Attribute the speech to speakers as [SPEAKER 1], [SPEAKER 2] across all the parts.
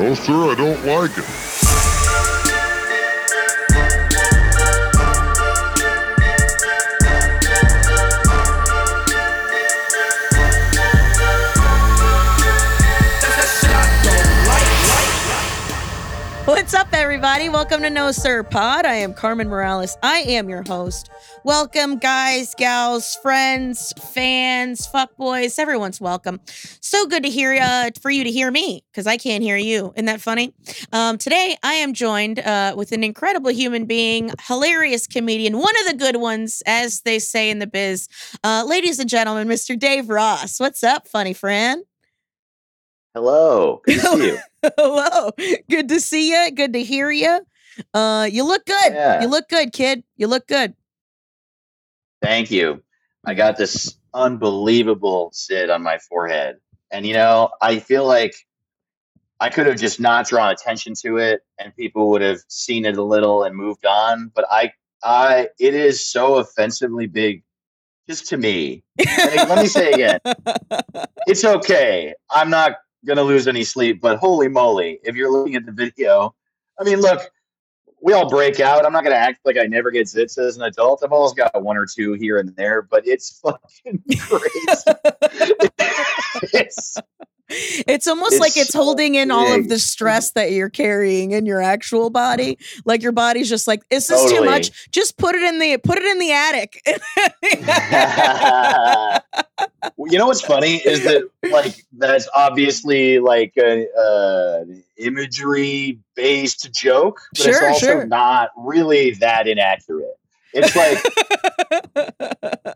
[SPEAKER 1] No, sir, I don't like it.
[SPEAKER 2] Everybody? Welcome to No Sir Pod. I am Carmen Morales. I am your host. Welcome, guys, gals, friends, fans, fuckboys. Everyone's welcome. So good to hear uh, for you to hear me because I can't hear you. Isn't that funny? Um, today, I am joined uh, with an incredible human being, hilarious comedian, one of the good ones, as they say in the biz. Uh, ladies and gentlemen, Mr. Dave Ross. What's up, funny friend?
[SPEAKER 3] Hello. Good to see you.
[SPEAKER 2] Hello. Good to see you. Good to hear you. Uh, you look good.
[SPEAKER 3] Yeah.
[SPEAKER 2] You look good, kid. You look good.
[SPEAKER 3] Thank you. I got this unbelievable sit on my forehead. And you know, I feel like I could have just not drawn attention to it and people would have seen it a little and moved on, but I I it is so offensively big just to me. And let me say again, it's okay. I'm not to lose any sleep, but holy moly, if you're looking at the video, I mean, look, we all break out. I'm not to act like I never get zits as an adult. I've always got one or two here and there, but it's fucking crazy. it's,
[SPEAKER 2] It's almost
[SPEAKER 3] It's
[SPEAKER 2] like it's holding in all of the stress that you're carrying in your actual body. Like your body's just like, is this too much? Just put it in the put it in the attic.
[SPEAKER 3] you know what's funny is that like that's obviously like a, uh imagery based joke, but it's also
[SPEAKER 2] sure.
[SPEAKER 3] not really that inaccurate. It's like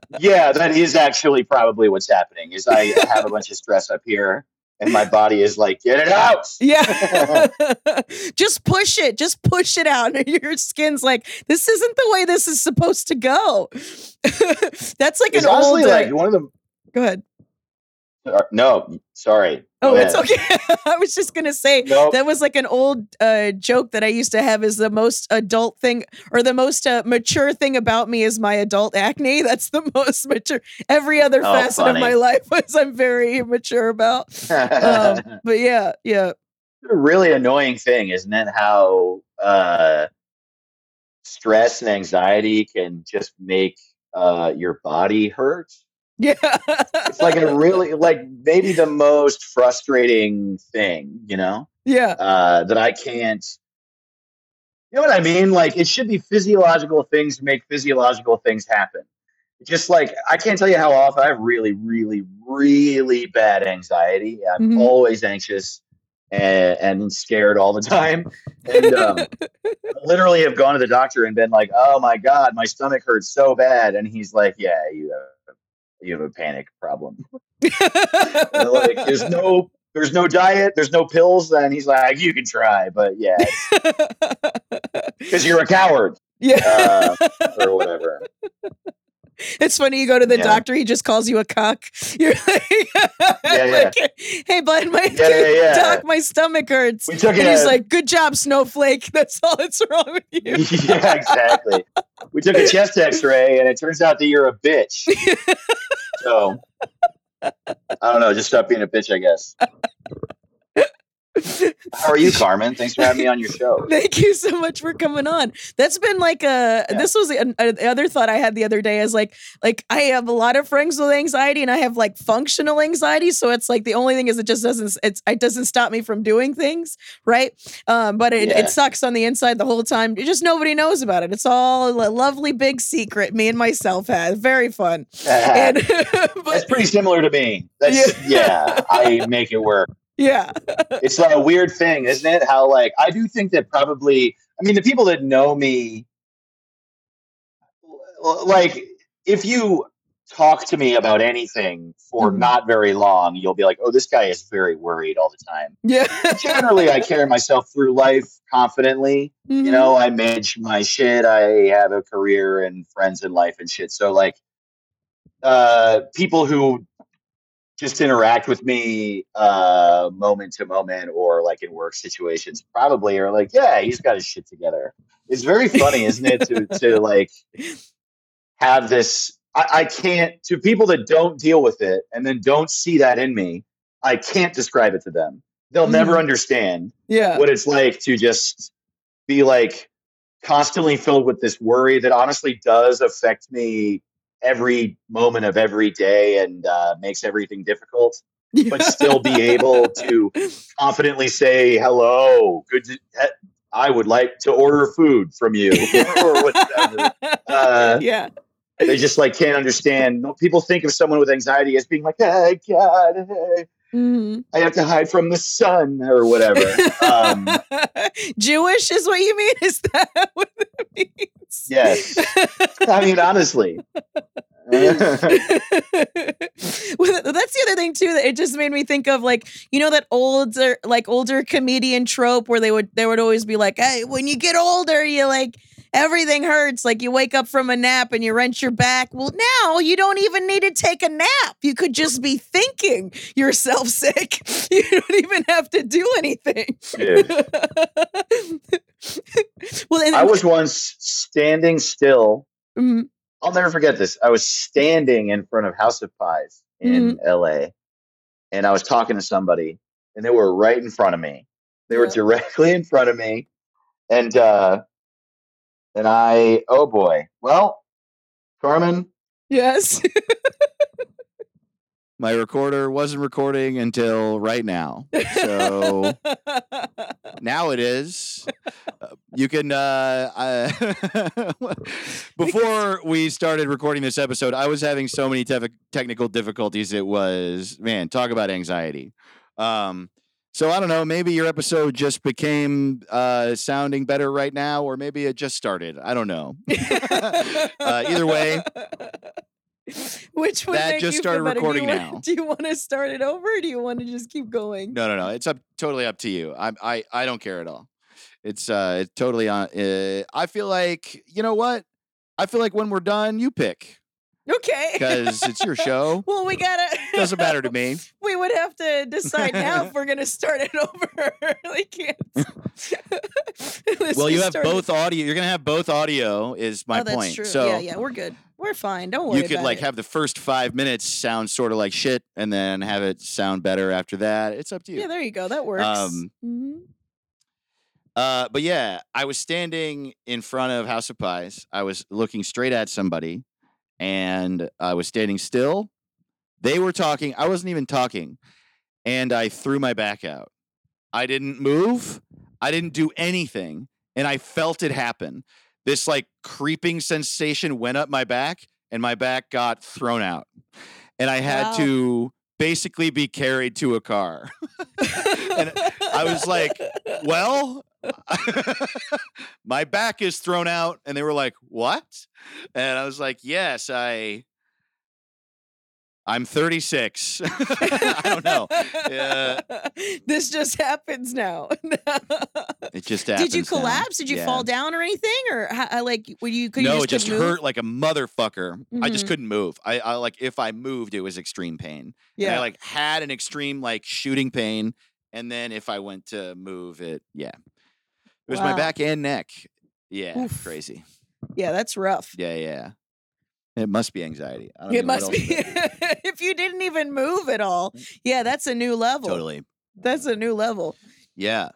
[SPEAKER 3] yeah, that is actually probably what's happening. Is I have a bunch of stress up here, and my body is like, get it out.
[SPEAKER 2] yeah. just push it. Just push it out. And your skin's like, this isn't the way this is supposed to go. That's like
[SPEAKER 3] It's
[SPEAKER 2] an old
[SPEAKER 3] honestly
[SPEAKER 2] uh,
[SPEAKER 3] like one of the
[SPEAKER 2] go ahead.
[SPEAKER 3] no, sorry.
[SPEAKER 2] Oh, it's okay. I was just gonna say
[SPEAKER 3] Nope.
[SPEAKER 2] that was like an old uh, joke that I used to have. Is the most adult thing or the most uh, mature thing about me is my adult acne. That's the most mature. Every other
[SPEAKER 3] Oh,
[SPEAKER 2] facet of my life was I'm very immature about. Um, but yeah, yeah,
[SPEAKER 3] a really annoying thing, isn't it? How uh, stress and anxiety can just make uh, your body hurt.
[SPEAKER 2] Yeah.
[SPEAKER 3] It's like a really, like maybe the most frustrating thing, you know,
[SPEAKER 2] yeah,
[SPEAKER 3] uh, that I can't. You know what I mean? Like it should be physiological things to make physiological things happen. Just like I can't tell you how often I have really, really, really bad anxiety. I'm
[SPEAKER 2] Mhm.
[SPEAKER 3] always anxious and, and scared all the time. And um, literally have gone to the doctor and been like, "Oh my god, my stomach hurts so bad," and he's like, "Yeah, you have you have a panic problem. Like, there's no there's no diet, there's no pills." And he's like, "You can try, but yeah, because you're a coward
[SPEAKER 2] yeah.
[SPEAKER 3] uh, or whatever."
[SPEAKER 2] It's funny you go to the
[SPEAKER 3] Yeah.
[SPEAKER 2] doctor, he just calls you a cuck. You're like,
[SPEAKER 3] Yeah,
[SPEAKER 2] like, hey bud, my doc, my stomach hurts.
[SPEAKER 3] We took
[SPEAKER 2] And he's
[SPEAKER 3] a-
[SPEAKER 2] like, good job, snowflake. That's all that's wrong with you.
[SPEAKER 3] yeah, exactly. We took a chest X-ray, and it turns out that you're a bitch. so I don't know. Just stop being a bitch, I guess. How are you, Carmen? Thanks for having me on your show.
[SPEAKER 2] Thank you so much for coming on. That's been like a.
[SPEAKER 3] Yeah.
[SPEAKER 2] This was a, the other thought I had the other day. Is like, like I have a lot of friends with anxiety, and I have like functional anxiety. So it's like the only thing is it just doesn't. It's it doesn't stop me from doing things, right? Um, but it,
[SPEAKER 3] Yeah.
[SPEAKER 2] it sucks on the inside the whole time. It just nobody knows about it. It's all a lovely big secret. Me and myself had very fun. And
[SPEAKER 3] That's pretty similar to me. That's yeah. I make it work.
[SPEAKER 2] Yeah,
[SPEAKER 3] It's a weird thing, isn't it? How like I do think that probably. I mean, the people that know me, like if you talk to me about anything for
[SPEAKER 2] Mhm.
[SPEAKER 3] not very long, you'll be like, "Oh, this guy is very worried all the time."
[SPEAKER 2] yeah.
[SPEAKER 3] Generally, I carry myself through life confidently.
[SPEAKER 2] Mhm.
[SPEAKER 3] you know i manage my shit i have a career and friends and life and shit so like uh people who just interact with me uh moment to moment or like in work situations probably are like yeah he's got his shit together it's very funny isn't it to to like have this I, I can't to people that don't deal with it and then don't see that in me i can't describe it to them
[SPEAKER 4] they'll never
[SPEAKER 2] Mhm.
[SPEAKER 4] understand
[SPEAKER 2] Yeah.
[SPEAKER 4] what it's like to just be like constantly filled with this worry that honestly does affect me every moment of every day and uh, makes everything difficult but still be able to confidently say hello good to- i would like to order food from you or whatever. Uh,
[SPEAKER 2] yeah.
[SPEAKER 4] they just like can't understand. People think of someone with anxiety as being like hey god hey,
[SPEAKER 2] Mhm.
[SPEAKER 4] i have to hide from the sun or whatever um,
[SPEAKER 2] Jewish is what you mean? Is that what it means?
[SPEAKER 4] yes i mean honestly
[SPEAKER 2] well, that's the other thing too that it just made me think of like you know that older like older comedian trope where they would they would always be like hey when you get older you like everything hurts like you wake up from a nap and you wrench your back well now you don't even need to take a nap you could just be thinking yourself sick you don't even have to do anything
[SPEAKER 4] Dude.
[SPEAKER 2] well and,
[SPEAKER 4] I was once standing still.
[SPEAKER 2] Mhm.
[SPEAKER 4] I'll never forget this. I was standing in front of House of Pies in
[SPEAKER 2] Mm-hmm.
[SPEAKER 4] LA and I was talking to somebody and they were right in front of me. They were
[SPEAKER 2] Yeah.
[SPEAKER 4] directly in front of me. And uh and I oh boy. Well, Carmen,
[SPEAKER 2] yes
[SPEAKER 3] My recorder wasn't recording until right now. So now it is. Uh, You can. Uh, uh, before we started recording this episode, I was having so many tef- technical difficulties. It was man, talk about anxiety. Um, so I don't know. Maybe your episode just became uh, sounding better right now, or maybe it just started. I don't know. Uh, either way,
[SPEAKER 2] which would
[SPEAKER 3] that just started?
[SPEAKER 2] Do
[SPEAKER 3] recording now.
[SPEAKER 2] Do you want to start it over, or do you want to just keep going?
[SPEAKER 3] No, no, no. It's up totally up to you. I I I don't care at all. It's uh it's totally on uh, I feel like, you know what? I feel like when we're done, you pick
[SPEAKER 2] Okay.
[SPEAKER 3] because it's your show.
[SPEAKER 2] well, we gotta.
[SPEAKER 3] Doesn't matter to me.
[SPEAKER 2] We would have to decide now if we're gonna start it over. we can't.
[SPEAKER 3] Well, you have
[SPEAKER 2] start it.
[SPEAKER 3] both audio. You're going to have both audio is my point.
[SPEAKER 2] oh, that's
[SPEAKER 3] point.
[SPEAKER 2] true.
[SPEAKER 3] So
[SPEAKER 2] yeah, yeah, we're good. We're fine. Don't worry.
[SPEAKER 3] you could like
[SPEAKER 2] it.
[SPEAKER 3] have the first 5 minutes sound sort of like shit and then have it sound better after that. It's up to you.
[SPEAKER 2] Yeah, there you go. That works.
[SPEAKER 3] Um,
[SPEAKER 2] Mhm.
[SPEAKER 3] Uh, but yeah, I was standing in front of House of Pies. I was looking straight at somebody, and I was standing still. They were talking. I wasn't even talking, and I threw my back out. I didn't move. I didn't do anything, and I felt it happen. This like creeping sensation went up my back, and my back got thrown out, and I had
[SPEAKER 2] Wow.
[SPEAKER 3] to basically be carried to a car. And I was like, well, my back is thrown out. And they were like, what? And I was like, yes, I. I'm 36. I don't know. Uh,
[SPEAKER 2] this just happens now.
[SPEAKER 3] it just happens.
[SPEAKER 2] Did you
[SPEAKER 3] now.
[SPEAKER 2] collapse? Did you
[SPEAKER 3] Yeah.
[SPEAKER 2] fall down or anything, or how, how, like were you? Could you
[SPEAKER 3] no,
[SPEAKER 2] just
[SPEAKER 3] it just
[SPEAKER 2] move?
[SPEAKER 3] hurt like a motherfucker. I just
[SPEAKER 2] Mhm.
[SPEAKER 3] couldn't move. I, I like if I moved, it was extreme pain. And
[SPEAKER 2] Yeah.
[SPEAKER 3] I like had an extreme like shooting pain, and then if I went to move it, yeah, it was my back and neck. Yeah,
[SPEAKER 2] Oof.
[SPEAKER 3] crazy.
[SPEAKER 2] yeah, that's rough.
[SPEAKER 3] Yeah, yeah. It must be anxiety. I don't
[SPEAKER 2] It must be if you didn't even move at all. Mm. Yeah, that's a new level.
[SPEAKER 3] totally.
[SPEAKER 2] That's a new level.
[SPEAKER 3] Yeah.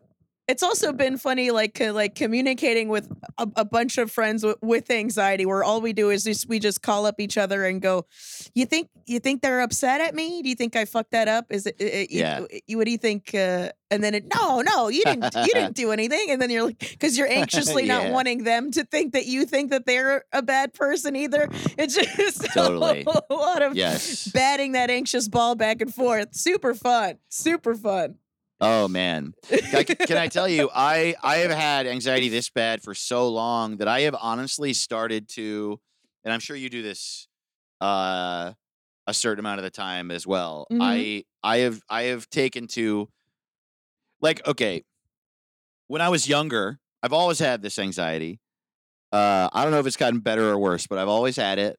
[SPEAKER 2] It's also been funny, like like communicating with a, a bunch of friends w- with anxiety, where all we do is just we just call up each other and go, "You think you think they're upset at me? Do you think I fucked that up? Is it? it- it- you-
[SPEAKER 3] Yeah.
[SPEAKER 2] You, what do you think? Uh, and then it, no, no, you didn't. You didn't do anything. And then you're like, because you're anxiously not wanting them to think that you think that they're a bad person either. It's just
[SPEAKER 3] Totally.
[SPEAKER 2] a lot of
[SPEAKER 3] Yes.
[SPEAKER 2] batting that anxious ball back and forth. Super fun. Super fun.
[SPEAKER 3] Oh man. I can I tell you, I I have had anxiety this bad for so long that I have honestly started to, and I'm sure you do this uh, a certain amount of the time as well.
[SPEAKER 2] Mhm.
[SPEAKER 3] I I have I have taken to, like, okay, when I was younger, I've always had this anxiety. Uh, I don't know if it's gotten better or worse, but I've always had it.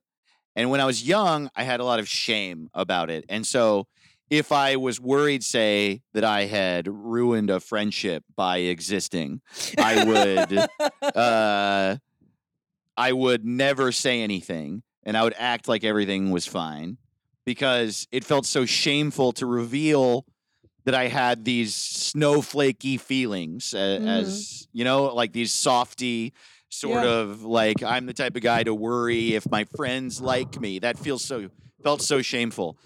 [SPEAKER 3] And when I was young, I had a lot of shame about it, and so if I was worried, say, that I had ruined a friendship by existing, I would uh, I would never say anything and I would act like everything was fine because it felt so shameful to reveal that I had these snowflakey feelings uh,
[SPEAKER 2] Mhm.
[SPEAKER 3] as you know, like these softy sort
[SPEAKER 2] Yeah.
[SPEAKER 3] of like I'm the type of guy to worry if my friends like me. That feels so felt so shameful.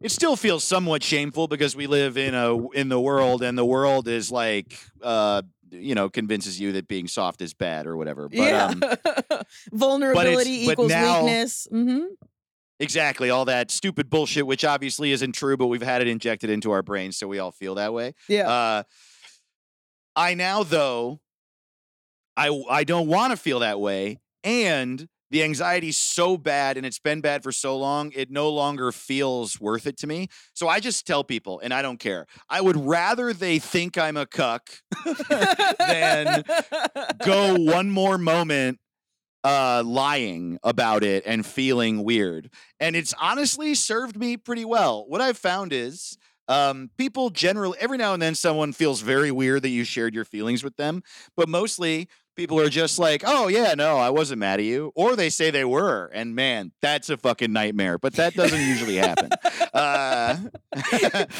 [SPEAKER 3] It still feels somewhat shameful because we live in a in the world and the world is like uh you know convinces you that being soft is bad or whatever. But
[SPEAKER 2] yeah.
[SPEAKER 3] um
[SPEAKER 2] Vulnerability
[SPEAKER 3] but
[SPEAKER 2] equals
[SPEAKER 3] now-
[SPEAKER 2] weakness. hmm
[SPEAKER 3] Exactly, all that stupid bullshit, which obviously isn't true, but we've had it injected into our brains, so we all feel that way.
[SPEAKER 2] Yeah.
[SPEAKER 3] Uh, I now, though, I I don't want to feel that way, and the anxiety's so bad, and it's been bad for so long, it no longer feels worth it to me. So I just tell people, and I don't care. I would rather they think I'm a cuck than go one more moment uh lying about it and feeling weird and it's honestly served me pretty well what i've found is um people generally every now and then someone feels very weird that you shared your feelings with them but mostly people are just like oh yeah no i wasn't mad at you or they say they were and man that's a fucking nightmare but that doesn't usually happen uh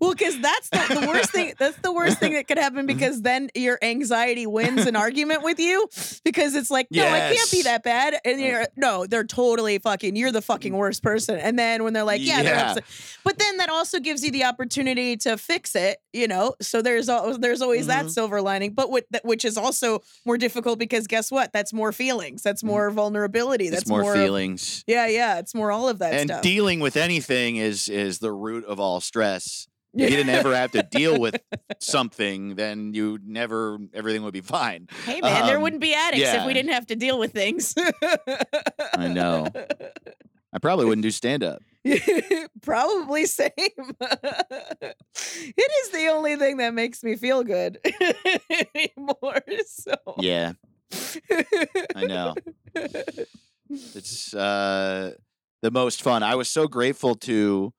[SPEAKER 2] well, because that's the, the worst thing. That's the worst thing that could happen because then your anxiety wins an argument with you because it's like, no, I can't be that bad. And you're, no, they're totally fucking, you're the fucking worst person. And then when they're like, yeah, they're But then that also gives you the opportunity to fix it, you know? So there's, al- there's always that
[SPEAKER 3] Mhm.
[SPEAKER 2] silver lining, but what, which is also more difficult because guess what? That's more feelings. That's more vulnerability. That's
[SPEAKER 3] more,
[SPEAKER 2] of-
[SPEAKER 3] feelings
[SPEAKER 2] yeah, yeah. It's more all of that
[SPEAKER 3] and
[SPEAKER 2] stuff.
[SPEAKER 3] dealing with anything is is the root of all stress if you didn't ever have to deal with something then you never everything would be fine
[SPEAKER 2] Hey man, there
[SPEAKER 3] Um,
[SPEAKER 2] wouldn't be addicts if we didn't have to deal with things.
[SPEAKER 3] I know. i probably wouldn't do stand up
[SPEAKER 2] Probably same. it is the only thing that makes me feel good anymore. So
[SPEAKER 3] yeah i know it's uh the most fun i was so grateful to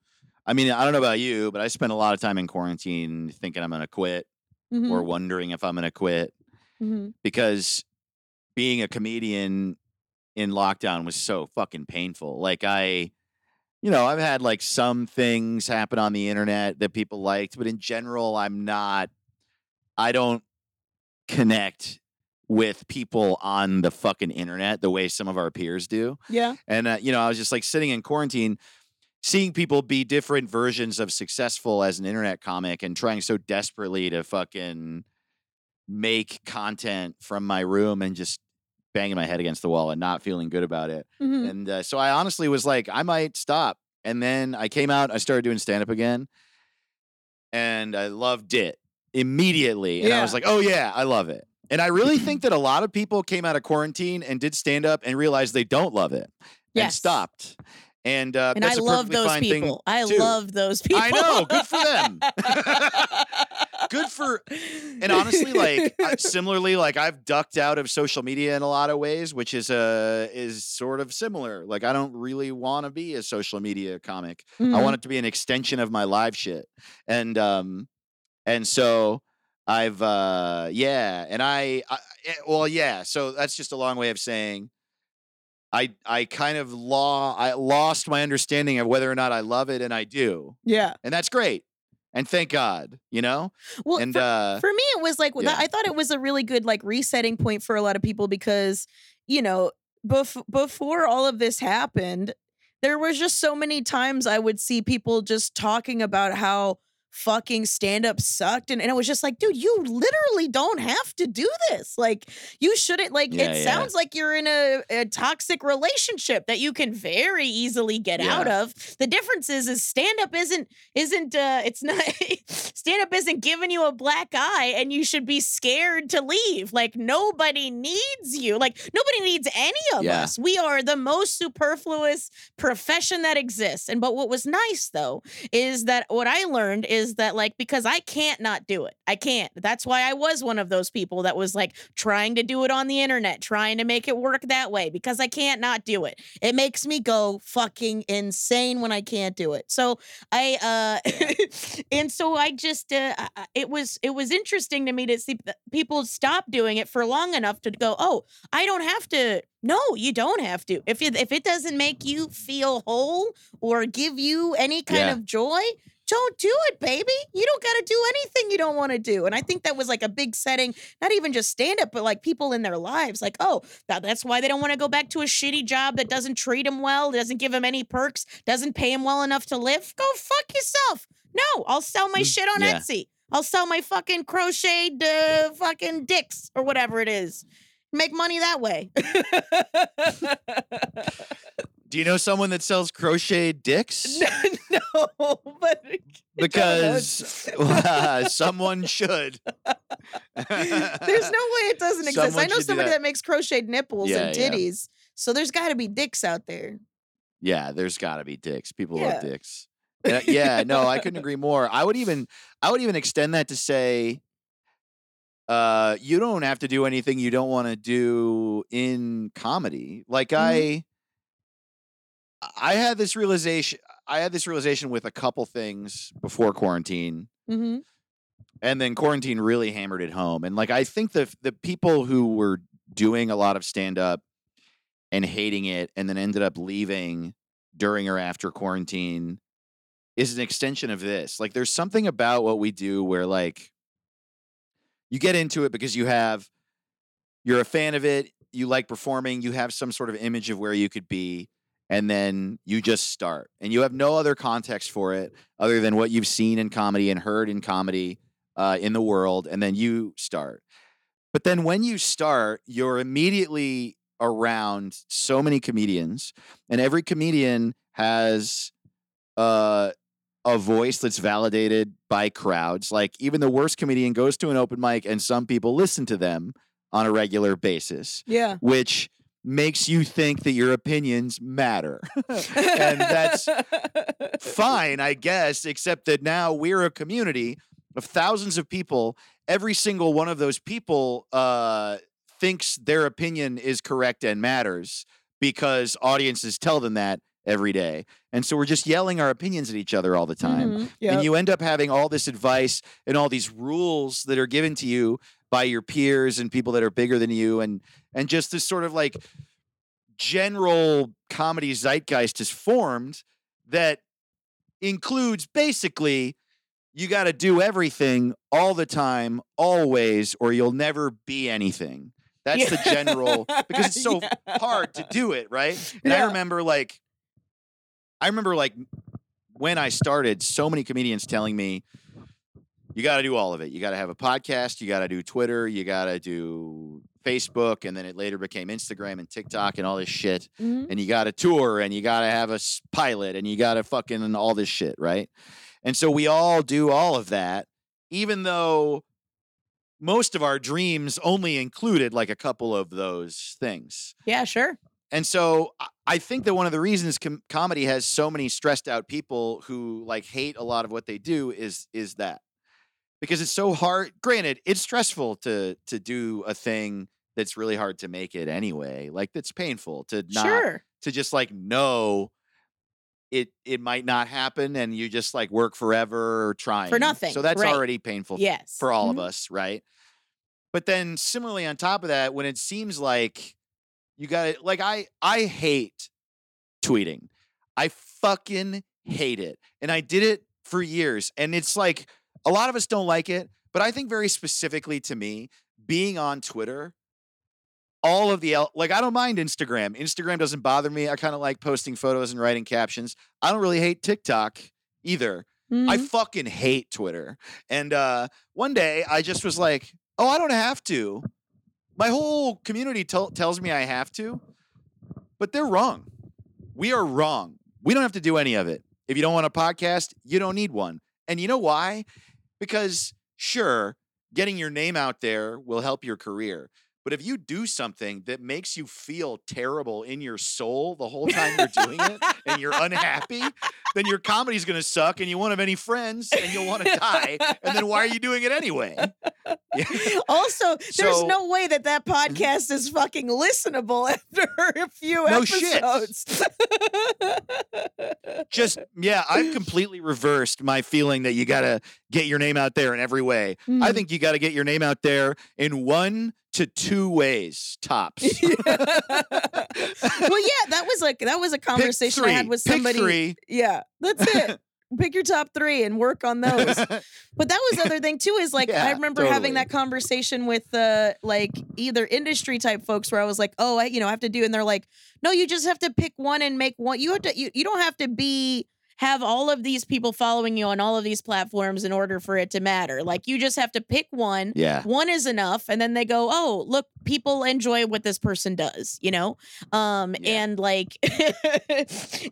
[SPEAKER 3] i mean i don't know about you but i spent a lot of time in quarantine thinking i'm gonna quit
[SPEAKER 2] Mhm,
[SPEAKER 3] or wondering if i'm gonna quit
[SPEAKER 2] mhm.
[SPEAKER 3] because being a comedian in lockdown was so fucking painful. Like I, you know, I've had like some things happen on the internet that people liked, but in general, I'm not. I don't connect with people on the fucking internet the way some of our peers do.
[SPEAKER 2] yeah,
[SPEAKER 3] And uh, you know, I was just like sitting in quarantine, seeing people be different versions of successful as an internet comic, and trying so desperately to fucking make content from my room and just banging my head against the wall and not feeling good about it.
[SPEAKER 2] mhm.
[SPEAKER 3] And uh, so I honestly was like, I might stop. And then I came out, I started doing stand up again, and I loved it immediately. And I was like, oh, yeah, I love it. And I really think that a lot of people came out of quarantine and did stand up and realized they don't love it and stopped. And, uh,
[SPEAKER 2] and I love those people. I
[SPEAKER 3] too.
[SPEAKER 2] love those people.
[SPEAKER 3] I know, good for them. Good for and honestly like similarly like i've ducked out of social media in a lot of ways which is uh is sort of similar. Like i don't really want to be a social media comic. I
[SPEAKER 2] Mhm.
[SPEAKER 3] want it to be an extension of my live shit. And um and so i've uh yeah and i, I eh, well yeah so that's just a long way of saying I I kind of law I lost my understanding of whether or not I love it, and I do,
[SPEAKER 2] yeah.
[SPEAKER 3] and that's great, and thank God, you know.
[SPEAKER 2] Well,
[SPEAKER 3] and
[SPEAKER 2] for,
[SPEAKER 3] uh,
[SPEAKER 2] for me, it was like that-
[SPEAKER 3] yeah.
[SPEAKER 2] I thought it was a really good like resetting point for a lot of people because you know bef- before all of this happened, there was just so many times I would see people just talking about how fucking stand up sucked and, and it was just like dude you literally don't have to do this like you shouldn't like
[SPEAKER 3] Yeah,
[SPEAKER 2] it
[SPEAKER 3] yeah.
[SPEAKER 2] sounds like you're in a, a toxic relationship that you can very easily get out of the difference is is stand up isn't isn't uh it's not stand up isn't giving you a black eye and you should be scared to leave like nobody needs you like nobody needs any of
[SPEAKER 3] Yeah.
[SPEAKER 2] us we are the most superfluous profession that exists and but what was nice though is that what i learned is that like because i can't not do it i can't that's why i was one of those people that was like trying to do it on the internet trying to make it work that way because i can't not do it it makes me go fucking insane when i can't do it so I uh and so I just uh it was it was interesting to me to see people stop doing it for long enough to go, "Oh, I don't have to." No, you don't have to. If it if it doesn't make you feel whole or give you any kind
[SPEAKER 3] Yeah.
[SPEAKER 2] of joy, don't do it, baby. You don't got to do anything you don't want to do. And I think that was like a big setting, not even just stand up, but like people in their lives. Like, oh, that, that's why they don't want to go back to a shitty job that doesn't treat them well, doesn't give them any perks, doesn't pay them well enough to live. Go fuck yourself. No, I'll sell my
[SPEAKER 3] Mm,
[SPEAKER 2] shit on
[SPEAKER 3] yeah.
[SPEAKER 2] Etsy. I'll sell my fucking crocheted uh, fucking dicks or whatever it is. Make money that way.
[SPEAKER 3] Do you know someone that sells crochet dicks?
[SPEAKER 2] no, but
[SPEAKER 3] Because someone should.
[SPEAKER 2] there's no way it doesn't exist. I know somebody
[SPEAKER 3] that.
[SPEAKER 2] that. makes crocheted nipples
[SPEAKER 3] Yeah,
[SPEAKER 2] and
[SPEAKER 3] yeah.
[SPEAKER 2] titties. So there's got to be dicks out there.
[SPEAKER 3] Yeah, there's got to be dicks. People
[SPEAKER 2] Yeah.
[SPEAKER 3] love dicks. Yeah, yeah, no, I couldn't agree more. I would even I would even extend that to say uh you don't have to do anything you don't want to do in comedy. Like
[SPEAKER 2] Mhm.
[SPEAKER 3] I I had this realization I had this realization with a couple things before quarantine
[SPEAKER 2] Mm-hmm.
[SPEAKER 3] and then quarantine really hammered it home and like i think the the people who were doing a lot of stand up and hating it and then ended up leaving during or after quarantine is an extension of this like there's something about what we do where like you get into it because you have you're a fan of it you like performing you have some sort of image of where you could be and then you just start and you have no other context for it other than what you've seen in comedy and heard in comedy uh, in the world and then you start but then when you start you're immediately around so many comedians and every comedian has uh, a voice that's validated by crowds like even the worst comedian goes to an open mic and some people listen to them on a regular basis
[SPEAKER 2] Yeah.
[SPEAKER 3] which makes you think that your opinions matter and that's fine, I guess, except that now we're a community of thousands of people. Every single one of those people uh, thinks their opinion is correct and matters because audiences tell them that every day. And so we're just yelling our opinions at each other all the time.
[SPEAKER 2] Mhm. Yep.
[SPEAKER 3] And you end up having all this advice and all these rules that are given to you by your peers and people that are bigger than you and and just this sort of like general comedy zeitgeist is formed that includes basically you got to do everything all the time always or you'll never be anything. That's the general because it's so
[SPEAKER 2] Yeah.
[SPEAKER 3] hard to do it right? And i remember like i remember like when i started so many comedians telling me you got to do all of it you got to have a podcast you got to do twitter you got to do facebook and then it later became instagram and tiktok and all this shit
[SPEAKER 2] Mhm.
[SPEAKER 3] and you got to tour and you got to have a pilot and you got to fucking all this shit, right? And so we all do all of that, even though most of our dreams only included like a couple of those things.
[SPEAKER 2] Yeah, sure.
[SPEAKER 3] And so I- I think that one of the reasons com- comedy has so many stressed out people who like hate a lot of what they do is is that because it's so hard. Granted, it's stressful to to do a thing that's really hard to make it anyway. Like that's painful to not
[SPEAKER 2] Sure.
[SPEAKER 3] to just like know it it might not happen and you just like work forever trying For
[SPEAKER 2] nothing,
[SPEAKER 3] So that's
[SPEAKER 2] right.
[SPEAKER 3] already painful
[SPEAKER 2] Yes.
[SPEAKER 3] for all of
[SPEAKER 2] Mhm.
[SPEAKER 3] us, right? But then similarly on top of that, when it seems like you got it, like I I hate tweeting. I fucking hate it. And I did it for years. And it's like a lot of us don't like it, but I think very specifically to me, being on Twitter, all of the like I don't mind Instagram. Instagram doesn't bother me. I kind of like posting photos and writing captions. I don't really hate TikTok either. I
[SPEAKER 2] Mhm.
[SPEAKER 3] fucking hate Twitter. And uh, one day I just was like, oh, I don't have to. My whole community tell tells me I have to, but they're wrong. We are wrong. We don't have to do any of it. If you don't want a podcast, you don't need one. And you know why? Because sure, getting your name out there will help your career. But if you do something that makes you feel terrible in your soul the whole time you're doing it and you're unhappy, then your comedy's going to suck and you won't have any friends and you'll want to die. And then why are you doing it anyway? Yeah.
[SPEAKER 2] also, there's
[SPEAKER 3] So-
[SPEAKER 2] no way that that podcast is fucking listenable after a few
[SPEAKER 3] No shit.
[SPEAKER 2] episodes.
[SPEAKER 3] Just, yeah, I've completely reversed my feeling that you got to get your name out there in every way. I
[SPEAKER 2] Mhm.
[SPEAKER 3] think you got to get your name out there in one to two ways, tops.
[SPEAKER 2] well, yeah, that was like that was a conversation I had with
[SPEAKER 3] Pick
[SPEAKER 2] somebody.
[SPEAKER 3] three.
[SPEAKER 2] Yeah, that's it. pick your top three and work on those. But that was the other thing too. Is like I
[SPEAKER 3] Yeah,
[SPEAKER 2] remember having that conversation with uh like either industry type folks where I was like, oh, I you know I have to do, and they're like, no, you just have to pick one and make one. You have to you, you don't have to be have all of these people following you on all of these platforms in order for it to matter. Like you just have to pick one.
[SPEAKER 3] yeah.
[SPEAKER 2] One is enough, and then they go, oh, look, people enjoy what this person does, you know, um,
[SPEAKER 3] Yeah.
[SPEAKER 2] and like,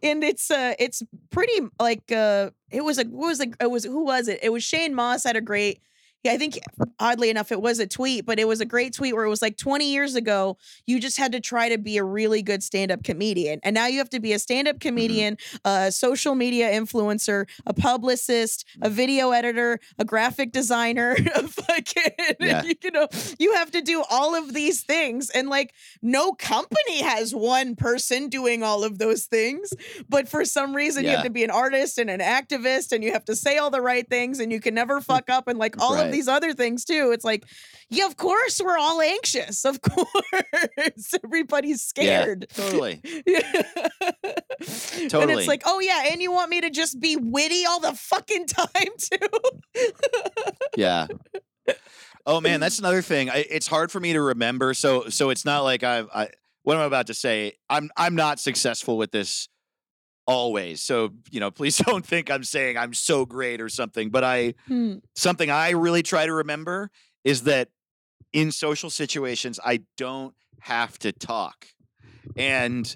[SPEAKER 2] and it's uh, it's pretty like uh, it was a what was like it was who was it? It was Shane Mauss had a great. Yeah, I think oddly enough, it was a tweet, but it was a great tweet where it was like 20 years ago, you just had to try to be a really good stand up comedian. And now you have to be a stand
[SPEAKER 3] Mm-hmm.
[SPEAKER 2] up comedian, a social media influencer, a publicist, a video editor, a graphic designer, a fucking,
[SPEAKER 3] Yeah.
[SPEAKER 2] you know, you have to do all of these things. And like, no company has one person doing all of those things. But for some reason, you have to be an artist and an activist and you have to say all the right things and you can never fuck up and like all of These other things too. It's like, yeah, of course we're all anxious. Of course. Everybody's scared.
[SPEAKER 3] Yeah, totally.
[SPEAKER 2] Yeah. And it's like, oh yeah, and you want me to just be witty all the fucking time too?
[SPEAKER 3] Yeah. Oh man, that's another thing. I, it's hard for me to remember. So so it's not like I've I what I'm about to say. I'm I'm not successful with this always. So you know, please don't think I'm saying I'm so great or something. But I
[SPEAKER 2] Hmm.
[SPEAKER 3] something I really try to remember is that in social situations I don't have to talk, and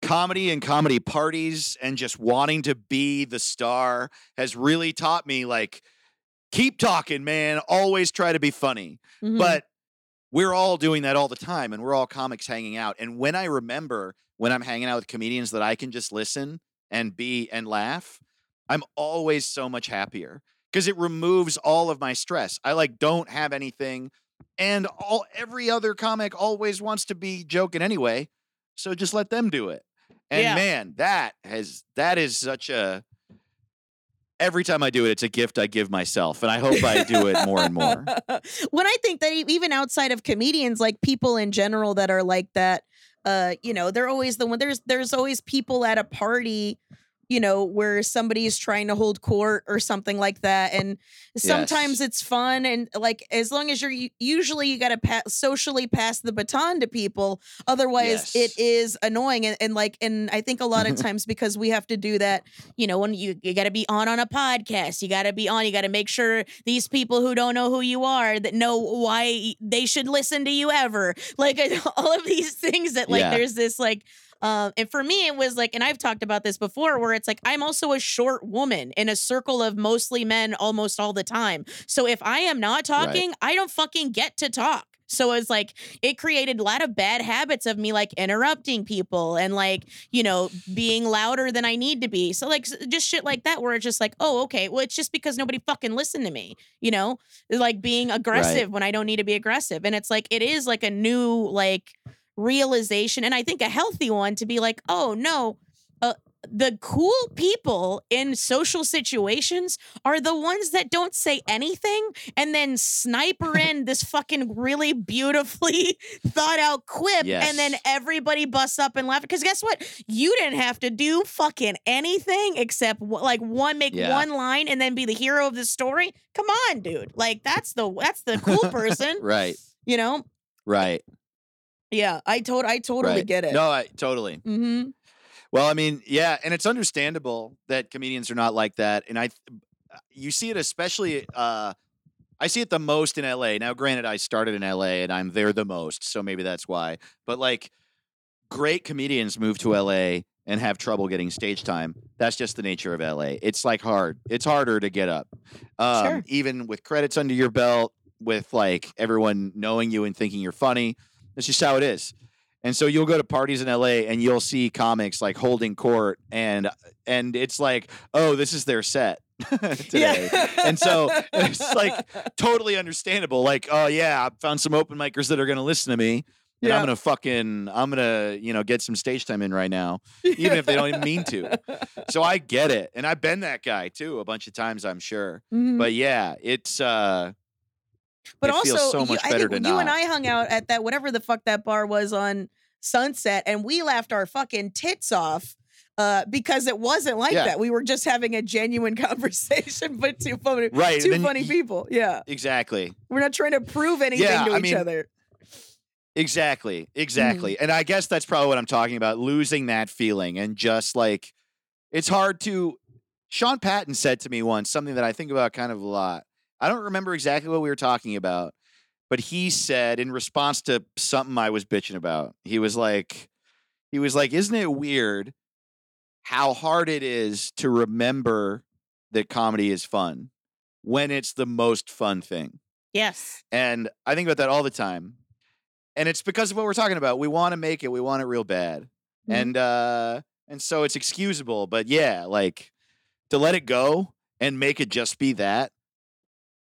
[SPEAKER 3] comedy and comedy parties and just wanting to be the star has really taught me like keep talking man always try to be funny
[SPEAKER 2] Mhm.
[SPEAKER 3] but we're all doing that all the time and we're all comics hanging out and when i remember when i'm hanging out with comedians that i can just listen and be and laugh i'm always so much happier because it removes all of my stress. I like don't have anything and all every other comic always wants to be joking anyway so just let them do it. And
[SPEAKER 2] Yeah.
[SPEAKER 3] man that has that is such a every time i do it it's a gift i give myself and i hope i do it more and more.
[SPEAKER 2] When I think that even outside of comedians, like people in general that are like that, uh, you know, they're always the one. There's there's always people at a party, you know, where somebody's trying to hold court or something like that, and sometimes it's fun and like as long as you're usually you got to pa- socially pass the baton to people. Otherwise, it
[SPEAKER 3] Yes.
[SPEAKER 2] is annoying and, and like and I think a lot of times because we have to do that you know, when you you got to be on on a podcast, you got to be on, you got to make sure these people who don't know who you are that know why they should listen to you ever. Like all of these things that like
[SPEAKER 3] Yeah.
[SPEAKER 2] there's this like um and for me it was like and I've talked about this before where it's like I'm also a short woman in a circle of mostly men almost all the time. So if I am not
[SPEAKER 3] Right.
[SPEAKER 2] talking, I don't fucking get to talk. So it's like it created a lot of bad habits of me like interrupting people and like, you know, being louder than I need to be. So like just shit like that where it's just like, oh, okay, well, it's just because nobody fucking listened to me, you know? Like being aggressive when I don't need to be aggressive. And it's like it is like a new like realization and I think a healthy one to be like, oh no, uh, the cool people in social situations are the ones that don't say anything and then sniper in this fucking really beautifully thought out quip and then everybody busts up and laugh. Because guess what? You didn't have to do fucking anything except like one make
[SPEAKER 3] Yeah.
[SPEAKER 2] one line and then be the hero of the story. Come on dude. Like that's the that's the cool person.
[SPEAKER 3] Right.
[SPEAKER 2] You know?
[SPEAKER 3] Right
[SPEAKER 2] yeah i told i totally
[SPEAKER 3] right.
[SPEAKER 2] get it
[SPEAKER 3] no I, totally
[SPEAKER 2] mm-hmm
[SPEAKER 3] Well, I mean, yeah, and it's understandable that comedians are not like that, and I, you see it especially. Uh, I see it the most in LA. Now, granted, I started in LA and I'm there the most, so maybe that's why. But like, great comedians move to LA and have trouble getting stage time. That's just the nature of LA. It's like hard. It's harder to get up, um,
[SPEAKER 2] Sure.
[SPEAKER 3] even with credits under your belt, with like everyone knowing you and thinking you're funny. That's just how it is. And so you'll go to parties in LA and you'll see comics like holding court and and it's like, oh, this is their set today. And so it's like totally understandable. Like, oh yeah, I found some open micers that are gonna listen to me. And
[SPEAKER 2] Yeah.
[SPEAKER 3] I'm gonna fucking I'm gonna, you know, get some stage time in right now, even if they don't even mean to. So I get it. And I've been that guy too a bunch of times, I'm sure.
[SPEAKER 2] Mhm.
[SPEAKER 3] But yeah, it's uh
[SPEAKER 2] But
[SPEAKER 3] it
[SPEAKER 2] also,
[SPEAKER 3] feels so
[SPEAKER 2] you,
[SPEAKER 3] much
[SPEAKER 2] I think you and. I hung out at that whatever the fuck that bar was on Sunset, and we laughed our fucking tits off Uh, because it wasn't like
[SPEAKER 3] Yeah.
[SPEAKER 2] that. We were just having a genuine conversation, but two funny,
[SPEAKER 3] Right,
[SPEAKER 2] two
[SPEAKER 3] then
[SPEAKER 2] funny people. Yeah,
[SPEAKER 3] Exactly.
[SPEAKER 2] we're not trying to prove anything
[SPEAKER 3] Yeah,
[SPEAKER 2] to
[SPEAKER 3] I
[SPEAKER 2] each
[SPEAKER 3] mean,
[SPEAKER 2] other.
[SPEAKER 3] Exactly. Exactly.
[SPEAKER 2] Mm-hmm.
[SPEAKER 3] And I guess that's probably what I'm talking about losing that feeling and just like it's hard to Sean Patton said to me once something that I think about kind of a lot. I don't remember exactly what we were talking about, but he said in response to something I was bitching about. He was like he was like isn't it weird how hard it is to remember that comedy is fun when it's the most fun thing?
[SPEAKER 2] Yes.
[SPEAKER 3] And I think about that all the time. And it's because of what we're talking about. We want to make it, we want it real bad.
[SPEAKER 2] Mhm.
[SPEAKER 3] And uh and so it's excusable, but yeah, like to let it go and make it just be that.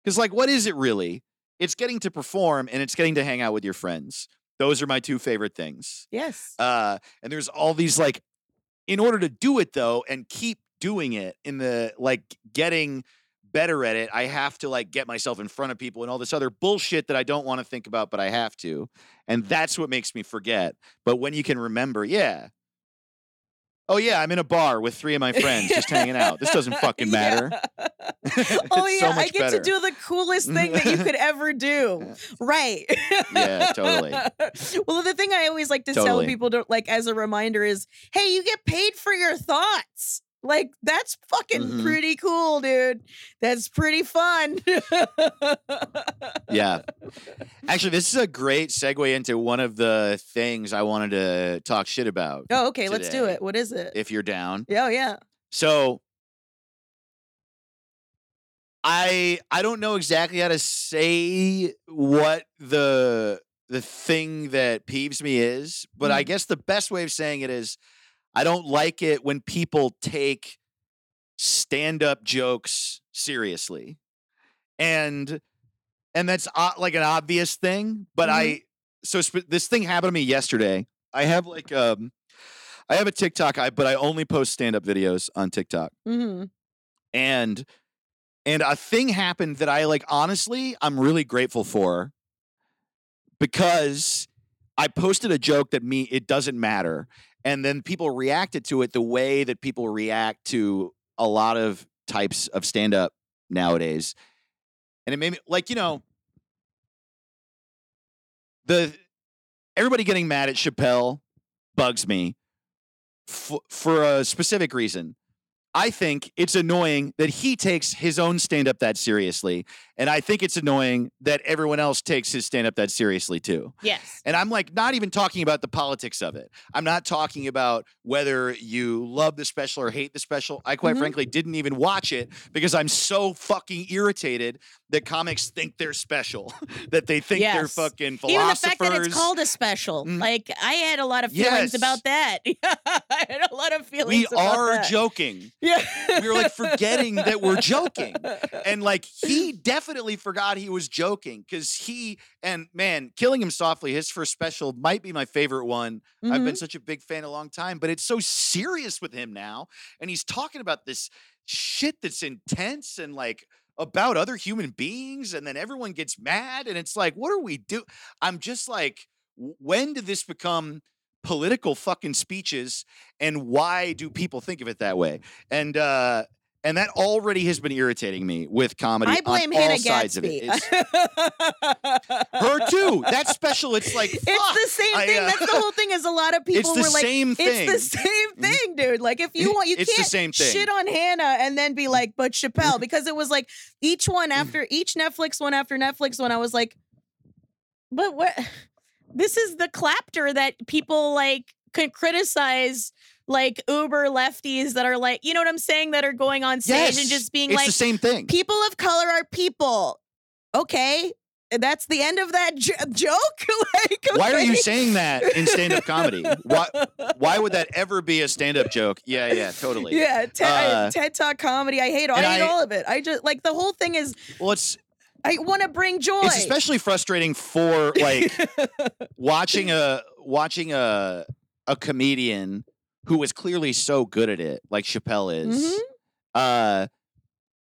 [SPEAKER 3] Cuz like what is it really? It's getting to perform and it's getting to hang out with your friends. Those are my two favorite things.
[SPEAKER 2] Yes.
[SPEAKER 3] Uh and there's all these like in order to do it though and keep doing it in the like getting better at it, I have to like get myself in front of people and all this other bullshit that I don't want to think about, but I have to. And that's what makes me forget. But when you can remember, yeah. Oh yeah, I'm in a bar with three of my friends just hanging out. This doesn't fucking matter.
[SPEAKER 2] Yeah.
[SPEAKER 3] Oh, it's
[SPEAKER 2] oh
[SPEAKER 3] so
[SPEAKER 2] yeah, I get
[SPEAKER 3] better.
[SPEAKER 2] to do the coolest thing that you could ever do. Right.
[SPEAKER 3] Yeah, totally.
[SPEAKER 2] well, the thing I always like to tell
[SPEAKER 3] Totally.
[SPEAKER 2] people to like as a reminder is, hey, you get paid for your thoughts. Like that's fucking
[SPEAKER 3] Mhm.
[SPEAKER 2] pretty cool, dude. That's pretty fun.
[SPEAKER 3] Yeah. Actually, this is a great segue into one of the things I wanted to talk shit about.
[SPEAKER 2] Oh, okay, let's do it. What is it?
[SPEAKER 3] If you're down.
[SPEAKER 2] oh, yeah.
[SPEAKER 3] So I I don't know exactly how to say what the the thing that peeves me is, but I
[SPEAKER 2] Mhm.
[SPEAKER 3] guess the best way of saying it is I don't like it when people take stand-up jokes seriously. And and that's uh, like an obvious thing, but I so sp- this thing happened to me yesterday. I have like um I have a TikTok, I but I only post stand-up videos on TikTok.
[SPEAKER 2] hmm
[SPEAKER 3] And and a thing happened that I like honestly I'm really grateful for because I posted a joke that me it doesn't matter and then people reacted to it the way that people react to a lot of types of stand up nowadays. And it made me like, you know, the everybody getting mad at Chappelle bugs me f- for a specific reason. I think it's annoying that he takes his own stand up that seriously. And I think it's annoying that everyone else takes his stand up that seriously too.
[SPEAKER 2] Yes.
[SPEAKER 3] And I'm like, not even talking about the politics of it. I'm not talking about whether you love the special or hate the special. I quite
[SPEAKER 2] Mhm.
[SPEAKER 3] frankly didn't even watch it because I'm so fucking irritated that comics think they're special, that they think they're
[SPEAKER 2] Yes.
[SPEAKER 3] fucking
[SPEAKER 2] Even the
[SPEAKER 3] philosophers.
[SPEAKER 2] fact that it's called a special,
[SPEAKER 3] Mm.
[SPEAKER 2] like I had a lot of feelings
[SPEAKER 3] Yes.
[SPEAKER 2] about that. I had a lot of feelings.
[SPEAKER 3] we
[SPEAKER 2] about
[SPEAKER 3] are
[SPEAKER 2] that.
[SPEAKER 3] joking.
[SPEAKER 2] Yeah,
[SPEAKER 3] We were, like, forgetting that we're joking. and like he definitely forgot he was joking because he and man killing him softly his first special might be my favorite one i've
[SPEAKER 2] Mhm.
[SPEAKER 3] been such a big fan a long time but it's so serious with him now and he's talking about this shit that's intense and like about other human beings and then everyone gets mad and it's like what are we do i'm just like when did this become political fucking speeches and why do people think of it that way? And uh and that already has been irritating me with comedy
[SPEAKER 2] I blame
[SPEAKER 3] on
[SPEAKER 2] Hannah
[SPEAKER 3] sides of it. Her too. That special, it's like
[SPEAKER 2] It's the same
[SPEAKER 3] I,
[SPEAKER 2] thing.
[SPEAKER 3] uh,
[SPEAKER 2] That's the whole thing. Is a lot of people
[SPEAKER 3] It's the
[SPEAKER 2] were like,
[SPEAKER 3] same thing.
[SPEAKER 2] "It's the same
[SPEAKER 3] Mhm.
[SPEAKER 2] thing, dude." Like if you want, you
[SPEAKER 3] It's
[SPEAKER 2] can't
[SPEAKER 3] same thing.
[SPEAKER 2] shit on Hannah and then be like, "But Chappelle," because it was like each one after each Netflix one after Netflix one. I was like, "But what? This is the clapter that people like can criticize." Like Uber lefties that are like, you know what I'm saying, that are going on stage
[SPEAKER 3] yes,
[SPEAKER 2] and just being like
[SPEAKER 3] the same thing.
[SPEAKER 2] people of color are people. Okay. That's the end of that j- joke. like,
[SPEAKER 3] Why are you saying that in stand-up comedy? Why why would that ever be a stand-up joke? Yeah, yeah, totally.
[SPEAKER 2] Yeah, TED,
[SPEAKER 3] Uh,
[SPEAKER 2] TED Talk comedy. I hate all, I hate
[SPEAKER 3] I-
[SPEAKER 2] all of it. I just like the whole thing is
[SPEAKER 3] Well, it's
[SPEAKER 2] I want to bring joy.
[SPEAKER 3] it's especially frustrating for like watching a watching a a comedian who is clearly so good at it, like Chappelle is.
[SPEAKER 2] Mhm.
[SPEAKER 3] uh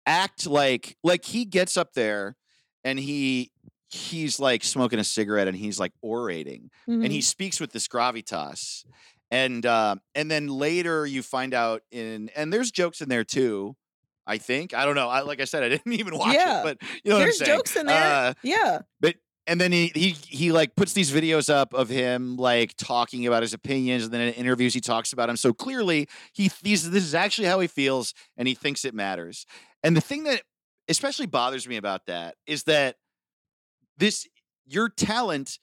[SPEAKER 3] act like like he gets up there and he he's like smoking a cigarette and he's like orating
[SPEAKER 2] Mhm.
[SPEAKER 3] and he speaks with this gravitas and uh, and then later you find out in and there's jokes in there too. I think I don't know. I like I said I didn't even watch
[SPEAKER 2] Yeah.
[SPEAKER 3] it, but you know
[SPEAKER 2] There's
[SPEAKER 3] what I'm saying.
[SPEAKER 2] jokes in there.
[SPEAKER 3] Uh,
[SPEAKER 2] yeah.
[SPEAKER 3] And then he he he like puts these videos up of him like talking about his opinions and then in interviews he talks about him so clearly he these this is actually how he feels and he thinks it matters. And the thing that especially bothers me about that is that this your talent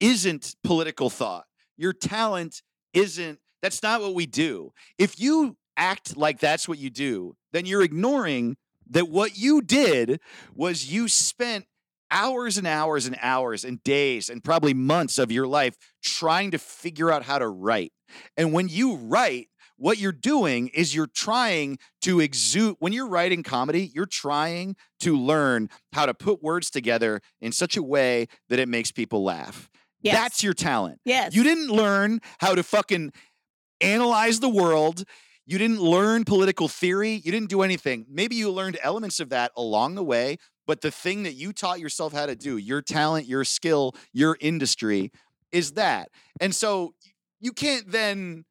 [SPEAKER 3] isn't political thought. Your talent isn't that's not what we do. If you act like that's what you do then you're ignoring that what you did was you spent hours and hours and hours and days and probably months of your life trying to figure out how to write. And when you write, what you're doing is you're trying to exude when you're writing comedy, you're trying to learn how to put words together in such a way that it makes people laugh.
[SPEAKER 2] Yes.
[SPEAKER 3] That's your talent.
[SPEAKER 2] yes.
[SPEAKER 3] You didn't learn how to fucking analyze the world. You didn't learn political theory. You didn't do anything. Maybe you learned elements of that along the way, but the thing that you taught yourself how to do, your talent, your skill, your industry is that. And so you can't then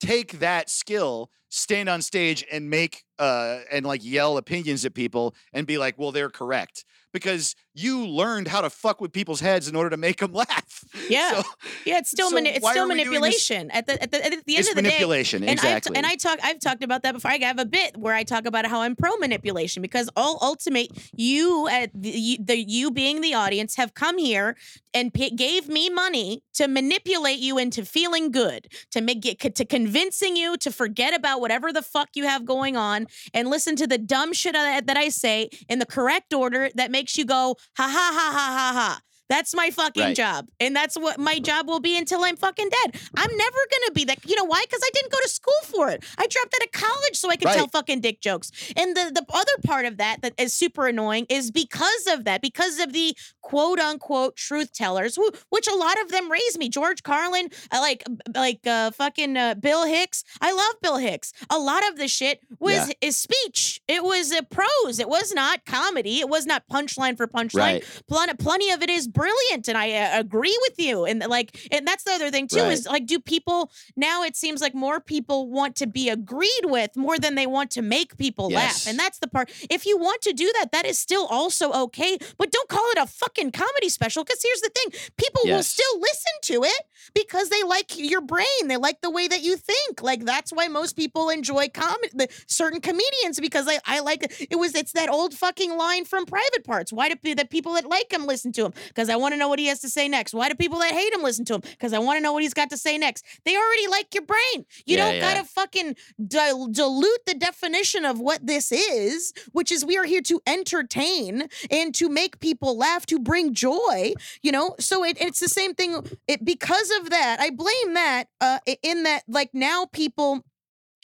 [SPEAKER 3] take that skill, stand on stage and make uh and like yell opinions at people and be like, "Well, they're correct." Because you learned how to fuck with people's heads in order to make them laugh.
[SPEAKER 2] Yeah.
[SPEAKER 3] So
[SPEAKER 2] yeah. It's still
[SPEAKER 3] so
[SPEAKER 2] mani- it's still
[SPEAKER 3] are we doing this-
[SPEAKER 2] manipulation. At the at the, at the end
[SPEAKER 3] it's
[SPEAKER 2] of the day, It's
[SPEAKER 3] manipulation.
[SPEAKER 2] and
[SPEAKER 3] exactly.
[SPEAKER 2] I've, and I talk I've talked about that before. I have a bit where I talk about how I'm pro manipulation because all ultimate you at the, you- the you being the audience have come here and p- gave me money to manipulate you into feeling good, to make it to convincing you to forget about whatever the fuck you have going on and listen to the dumb shit that that I say in the correct order that makes you go ha ha ha ha ha ha. That's my fucking
[SPEAKER 3] Right.
[SPEAKER 2] job. And that's what my mm-hmm. job will be until I'm fucking dead. I'm never going to be that. You know why? Because I didn't go to school for it. I dropped out of college so I could tell fucking dick jokes. And the, the other part of that that is super annoying is because of that, because of the quote unquote truth tellers, which a lot of them raise me. George Carlin, I like, like uh, fucking uh, Bill Hicks. I love Bill Hicks. A lot of the shit was
[SPEAKER 3] Yeah.
[SPEAKER 2] is speech. It was a prose. It was not comedy. It was not punchline for punchline
[SPEAKER 3] right.
[SPEAKER 2] plenty, plenty of it is brilliant and i uh, agree with you and like and that's the other thing too
[SPEAKER 3] Right.
[SPEAKER 2] is like do people now it seems like more people want to be agreed with more than they want to make people
[SPEAKER 3] Yes.
[SPEAKER 2] laugh and that's the part if you want to do that that is still also okay but don't call it a fucking comedy special because here's the thing people will still listen to it because they like your brain they like the way that you think like that's why most people enjoy comedy the certain comedians because I, I like it was it's that old fucking line from private parts why do the people that like him listen to him? Because i want to know what he has to say next why do people that hate him listen to him? Because i want to know what he's got to say next they already like your brain you
[SPEAKER 3] Yeah,
[SPEAKER 2] don't
[SPEAKER 3] yeah.
[SPEAKER 2] gotta fucking dil- dilute the definition of what this is which is we are here to entertain and to make people laugh to bring joy you know? So it, it's the same thing it because of that i blame that uh in that like now people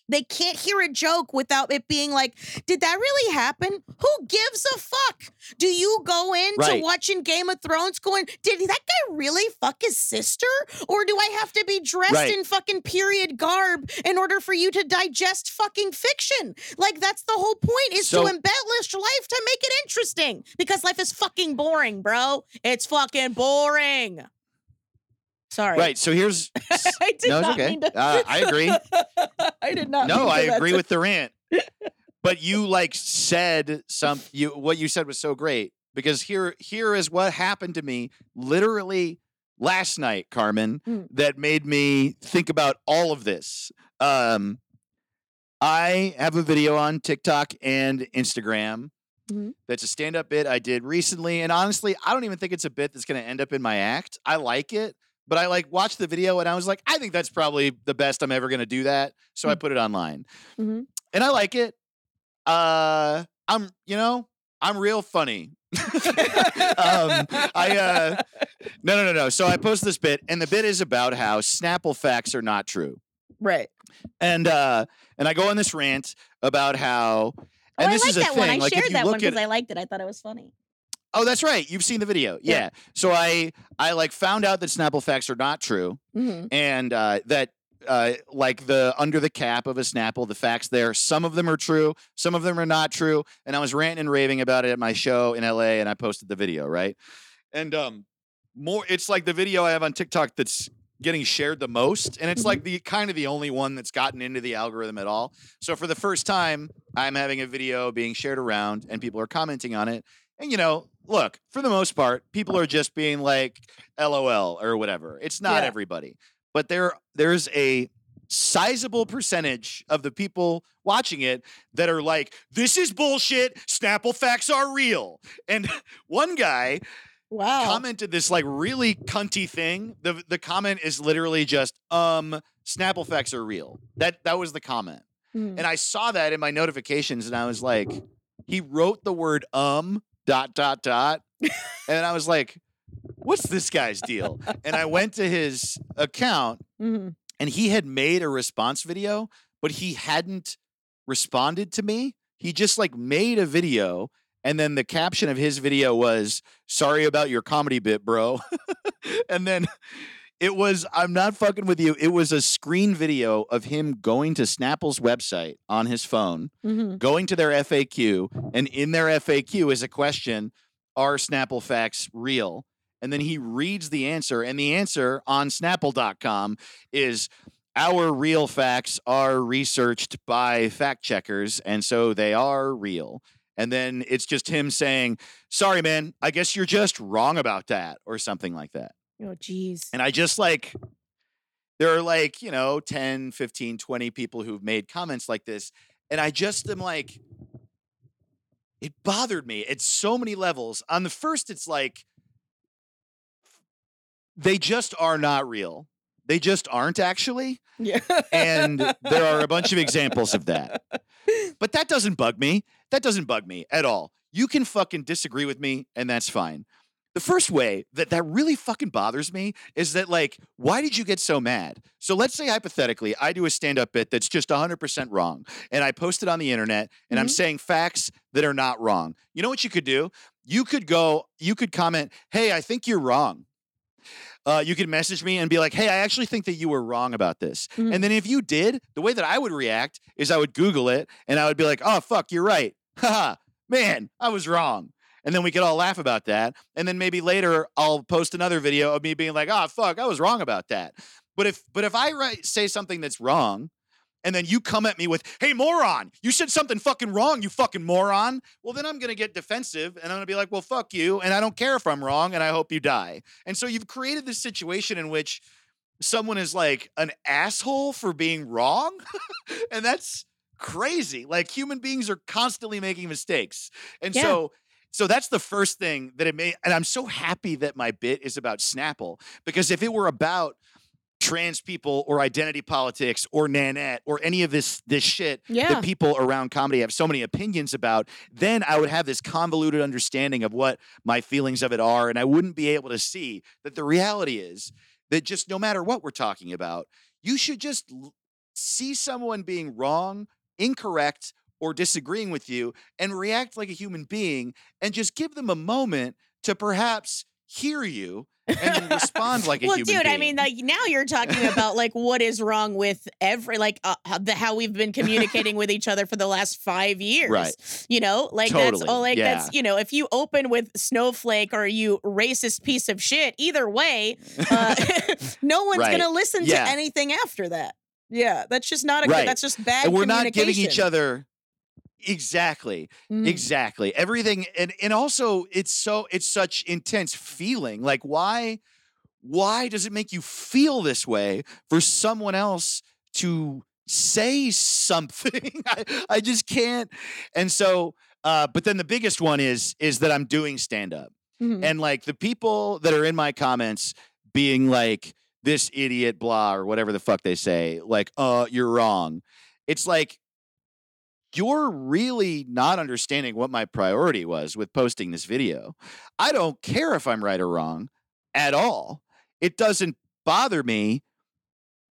[SPEAKER 2] they can't hear a joke without it being like, did that really happen? Who gives a fuck? Do you go into
[SPEAKER 3] Right.
[SPEAKER 2] watching Game of Thrones going, did that guy really fuck his sister? Or do I have to be dressed
[SPEAKER 3] Right.
[SPEAKER 2] in fucking period garb in order for you to digest fucking fiction? Like, that's the whole point is
[SPEAKER 3] So-
[SPEAKER 2] to embellish life to make it interesting because life is fucking boring, bro. It's fucking boring. Sorry.
[SPEAKER 3] Right. So here's
[SPEAKER 2] I did
[SPEAKER 3] no, it's
[SPEAKER 2] not
[SPEAKER 3] okay.
[SPEAKER 2] to.
[SPEAKER 3] Uh, I agree.
[SPEAKER 2] I did not.
[SPEAKER 3] No, I agree
[SPEAKER 2] to-
[SPEAKER 3] with the rant. But you like said some you what you said was so great because here here is what happened to me literally last night, Carmen,
[SPEAKER 2] Mm.
[SPEAKER 3] that made me think about all of this. Um I have a video on TikTok and Instagram.
[SPEAKER 2] Mhm.
[SPEAKER 3] That's a stand-up bit I did recently, and honestly, I don't even think it's a bit that's going to end up in my act. I like it, but I like watched the video and I was like, I think that's probably the best I'm ever going to do that. So I
[SPEAKER 2] Mm.
[SPEAKER 3] put it online,
[SPEAKER 2] Mhm.
[SPEAKER 3] and I like it. Uh, I'm, you know, I'm real funny. um, I uh, no, no, no, no. So I posted this bit, and the bit is about how Snapple facts are not true,
[SPEAKER 2] Right.
[SPEAKER 3] and uh, and I go on this rant about how.
[SPEAKER 2] Oh,
[SPEAKER 3] And
[SPEAKER 2] I
[SPEAKER 3] this
[SPEAKER 2] like
[SPEAKER 3] is a thing.
[SPEAKER 2] one. I
[SPEAKER 3] like if
[SPEAKER 2] shared
[SPEAKER 3] you
[SPEAKER 2] that one
[SPEAKER 3] look at
[SPEAKER 2] because I liked it. I thought it was funny.
[SPEAKER 3] Oh, that's right. You've seen the video.
[SPEAKER 2] Yeah.
[SPEAKER 3] Yeah. So I I like found out that Snapple facts are not true
[SPEAKER 2] Mm-hmm.
[SPEAKER 3] and uh, that uh, like the under the cap of a Snapple, the facts there, some of them are true, some of them are not true. And I was ranting and raving about it at my show in LA and I posted the video, right? And um more it's like the video I have on TikTok that's getting shared the most and it's like the kind of the only one that's gotten into the algorithm at all so for the first time i'm having a video being shared around and people are commenting on it and you know look for the most part people are just being like lol or whatever it's not
[SPEAKER 2] Yeah.
[SPEAKER 3] everybody but there there's a sizable percentage of the people watching it that are like this is bullshit snapple facts are real and one guy
[SPEAKER 2] Wow.
[SPEAKER 3] commented this like really cunty thing. The the comment is literally just um Snapple facts are real. That that was the comment.
[SPEAKER 2] Mhm.
[SPEAKER 3] And I saw that in my notifications and I was like, he wrote the word um dot dot dot. and I was like, what's this guy's deal? And I went to his account
[SPEAKER 2] Mhm.
[SPEAKER 3] and he had made a response video, but he hadn't responded to me. He just like made a video and then the caption of his video was sorry about your comedy bit, bro. and then it was I'm not fucking with you. It was a screen video of him going to Snapple's website on his phone,
[SPEAKER 2] Mhm.
[SPEAKER 3] going to their FAQ, and in their FAQ is a question, are Snapple facts real? And then he reads the answer, and the answer on snapple.com is our real facts are researched by fact checkers, and so they are real. And then it's just him saying, Sorry, man, I guess you're just wrong about that, or something like that.
[SPEAKER 2] Oh, geez.
[SPEAKER 3] And I just like, there are like, you know, 10, 15, 20 people who've made comments like this. And I just am like, it bothered me at so many levels. On the first, it's like, they just are not real. They just aren't actually.
[SPEAKER 2] Yeah.
[SPEAKER 3] And there are a bunch of examples of that. But that doesn't bug me. That doesn't bug me at all. You can fucking disagree with me, and that's fine. The first way that that really fucking bothers me is that, like, why did you get so mad? So let's say hypothetically, I do a stand up bit that's just 100% wrong, and I post it on the internet, and I'm
[SPEAKER 2] Mhm.
[SPEAKER 3] saying facts that are not wrong. You know what you could do? You could go, you could comment, hey, I think you're wrong. Uh, you could message me and be like, hey, I actually think that you were wrong about this.
[SPEAKER 2] Mhm.
[SPEAKER 3] And then if you did, the way that I would react is I would Google it and I would be like, oh, fuck, you're right. Haha, man, I was wrong. And then we could all laugh about that. And then maybe later I'll post another video of me being like, oh, fuck, I was wrong about that. But if but if I write, say something that's wrong, and then you come at me with, hey, moron, you said something fucking wrong, you fucking moron. Well, then I'm gonna get defensive and I'm gonna be like, well, fuck you. And I don't care if I'm wrong and I hope you die. And so you've created this situation in which someone is like an asshole for being wrong. and that's crazy. Like human beings are constantly making mistakes. And
[SPEAKER 2] Yeah.
[SPEAKER 3] so so that's the first thing that it made and I'm so happy that my bit is about Snapple because if it were about trans people or identity politics or Nanette or any of this this shit
[SPEAKER 2] Yeah.
[SPEAKER 3] that people around comedy have so many opinions about, then I would have this convoluted understanding of what my feelings of it are. And I wouldn't be able to see that the reality is that just no matter what we're talking about, you should just see someone being wrong, incorrect, or disagreeing with you and react like a human being and just give them a moment to perhaps hear you and then respond like a human being.
[SPEAKER 2] well, dude,
[SPEAKER 3] being.
[SPEAKER 2] I mean, like now you're talking about like what is wrong with every like uh, how, the, how we've been communicating with each other for the last five years.
[SPEAKER 3] Right.
[SPEAKER 2] You know, like that's all. Like
[SPEAKER 3] yeah.
[SPEAKER 2] that's you know, if you open with snowflake or you racist piece of shit, either way, uh, no one's
[SPEAKER 3] Right.
[SPEAKER 2] gonna listen
[SPEAKER 3] Yeah.
[SPEAKER 2] to anything after that. Yeah, that's just not a
[SPEAKER 3] Right.
[SPEAKER 2] good. That's just bad.
[SPEAKER 3] and we're not giving each other exactly
[SPEAKER 2] Mm.
[SPEAKER 3] exactly everything and and also it's so it's such intense feeling like why why does it make you feel this way for someone else to say something I, I just can't and so uh but then the biggest one is is that i'm doing stand up
[SPEAKER 2] Mhm.
[SPEAKER 3] and like the people that are in my comments being like this idiot blah or whatever the fuck they say like uh you're wrong it's like you're really not understanding what my priority was with posting this video. I don't care if i'm right or wrong at all. It doesn't bother me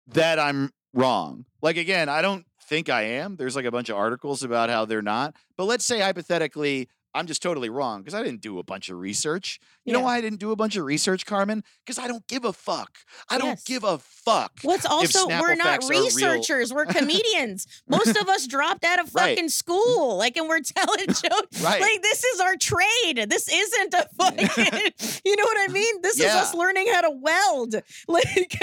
[SPEAKER 3] that i'm wrong. Like again i don't think i am. There's like a bunch of articles about how they're not. But let's say hypothetically I'm just totally wrong because I didn't do a bunch of research. You know why I didn't do a bunch of research, Carmen? Because I don't give a fuck. I don't give a fuck.
[SPEAKER 2] What's also we're not
[SPEAKER 3] facts are real-
[SPEAKER 2] researchers, we're comedians. Most of us dropped out of
[SPEAKER 3] Right.
[SPEAKER 2] fucking school, like, and we're telling jokes.
[SPEAKER 3] Right.
[SPEAKER 2] Like this is our trade. This isn't a fucking. you know what I mean? This is us learning how to weld. Like,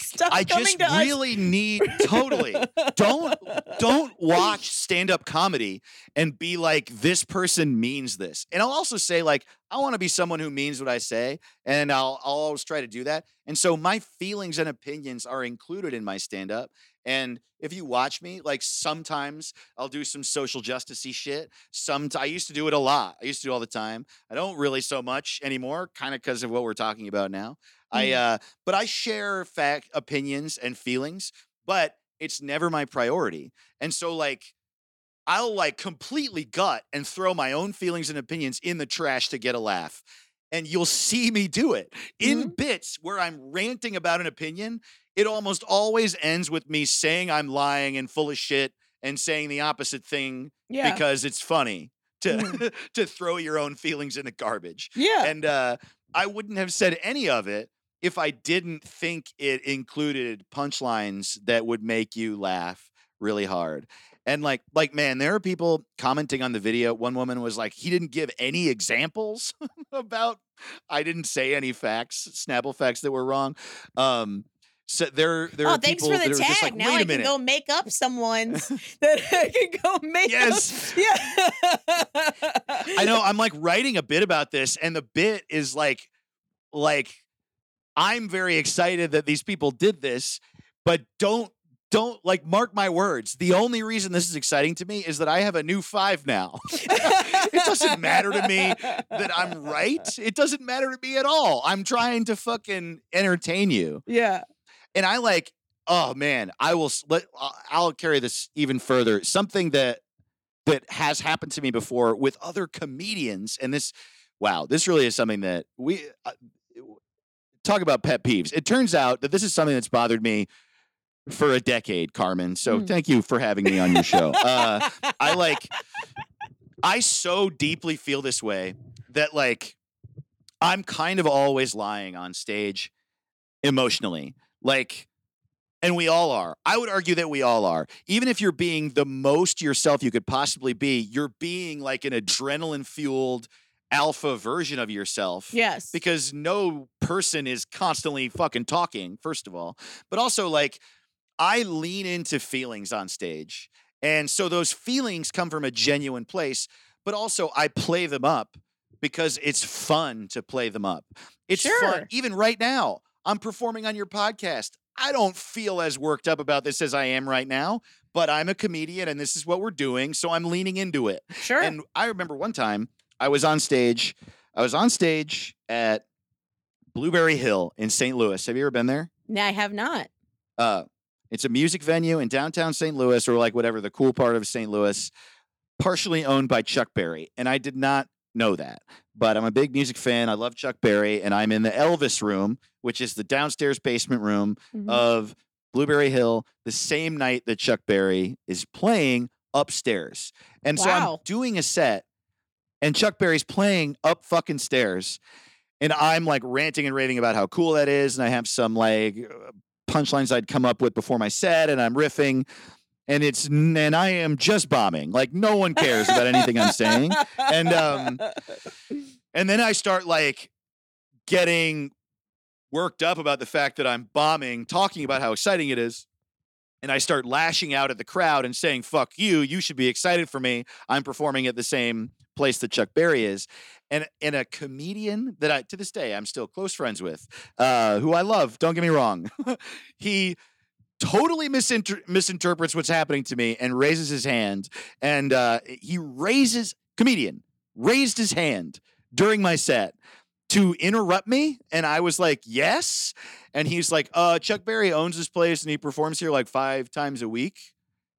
[SPEAKER 2] stop
[SPEAKER 3] I
[SPEAKER 2] coming
[SPEAKER 3] just
[SPEAKER 2] to us.
[SPEAKER 3] really need totally don't don't watch stand-up comedy and be like this person means this. And i'll also say like i want to be someone who means what i say and i'll, I'll always try to do that. And so my feelings and opinions are included in my stand-up. And if you watch me like sometimes i'll do some social justicey shit. Some i used to do it a lot. I used to do it all the time. I don't really so much anymore kind of because of what we're talking about now. I
[SPEAKER 2] Mhm.
[SPEAKER 3] uh but i share fact opinions and feelings but it's never my priority. And so like I'll like completely gut and throw my own feelings and opinions in the trash to get a laugh. And you'll see me do it in bits where I'm ranting about an opinion. It almost always ends with me saying I'm lying and full of shit and saying the opposite thing
[SPEAKER 2] yeah.
[SPEAKER 3] because it's funny to
[SPEAKER 2] Mhm.
[SPEAKER 3] to throw your own feelings in the garbage.
[SPEAKER 2] yeah.
[SPEAKER 3] And uh, I wouldn't have said any of it if I didn't think it included punchlines that would make you laugh really hard. And like, like, man, there are people commenting on the video. One woman was like, he didn't give any examples about. I didn't say any facts, Snapple facts that were wrong. Um, so there, there
[SPEAKER 2] oh,
[SPEAKER 3] are
[SPEAKER 2] thanks
[SPEAKER 3] people
[SPEAKER 2] for the tag.
[SPEAKER 3] like,
[SPEAKER 2] now
[SPEAKER 3] wait
[SPEAKER 2] I
[SPEAKER 3] a
[SPEAKER 2] can
[SPEAKER 3] minute.
[SPEAKER 2] go make up some ones that I can go make
[SPEAKER 3] Yes.
[SPEAKER 2] up. Yeah.
[SPEAKER 3] I know. I'm like writing a bit about this, and the bit is like, like, I'm very excited that these people did this, but don't don't like mark my words. The only reason this is exciting to me is that I have a new five now. it doesn't matter to me that I'm right. It doesn't matter to me at all. I'm trying to fucking entertain you,
[SPEAKER 2] Yeah.
[SPEAKER 3] and I like. Oh man, I will. Let I'll- I'll carry this even further. Something that that has happened to me before with other comedians, and this, wow, this really is something that we uh, talk about pet peeves. It turns out that this is something that's bothered me for a decade, Carmen. So
[SPEAKER 2] Mm.
[SPEAKER 3] thank you for having me on your show. Uh, I like, I so deeply feel this way that like, I'm kind of always lying on stage emotionally. Like, and we all are. I would argue that we all are. Even if you're being the most yourself you could possibly be, you're being like an adrenaline fueled alpha version of yourself
[SPEAKER 2] Yes.
[SPEAKER 3] because no person is constantly fucking talking, first of all. But also, like, I lean into feelings on stage. And so those feelings come from a genuine place, but also I play them up because it's fun to play them up. It's
[SPEAKER 2] Sure.
[SPEAKER 3] fun. Even right now, I'm performing on your podcast. I don't feel as worked up about this as I am right now, but I'm a comedian and this is what we're doing. So I'm leaning into it.
[SPEAKER 2] sure.
[SPEAKER 3] And I remember one time I was on stage. I was on stage at Blueberry Hill in St. Louis. Have you ever been there?
[SPEAKER 2] no, I have not.
[SPEAKER 3] Uh, it's a music venue in downtown St. Louis, or like whatever the cool part of St. Louis, partially owned by Chuck Berry. And I did not know that, but I'm a big music fan. I love Chuck Berry, and I'm in the Elvis room, which is the downstairs basement room
[SPEAKER 2] Mhm.
[SPEAKER 3] of Blueberry Hill the same night that Chuck Berry is playing upstairs. And so I'm doing a set and Chuck Berry's playing up fucking stairs. And I'm like ranting and raving about how cool that is. And I have some like punchlines I'd come up with before my set and I'm riffing. And it's, and I am just bombing. Like no one cares about anything I'm saying. And, um, And then I start like getting worked up about the fact that I'm bombing, talking about how exciting it is. And I start lashing out at the crowd and saying, fuck you. You should be excited for me. I'm performing at the same place that Chuck Berry is. And, and a comedian that I, to this day, I'm still close friends with, uh, who I love, don't get me wrong. he totally misinter- misinterprets what's happening to me and raises his hand. And uh, he raises, comedian, raised his hand during my set to interrupt me and i was like yes and he's like uh chuck berry owns this place and he performs here like five times a week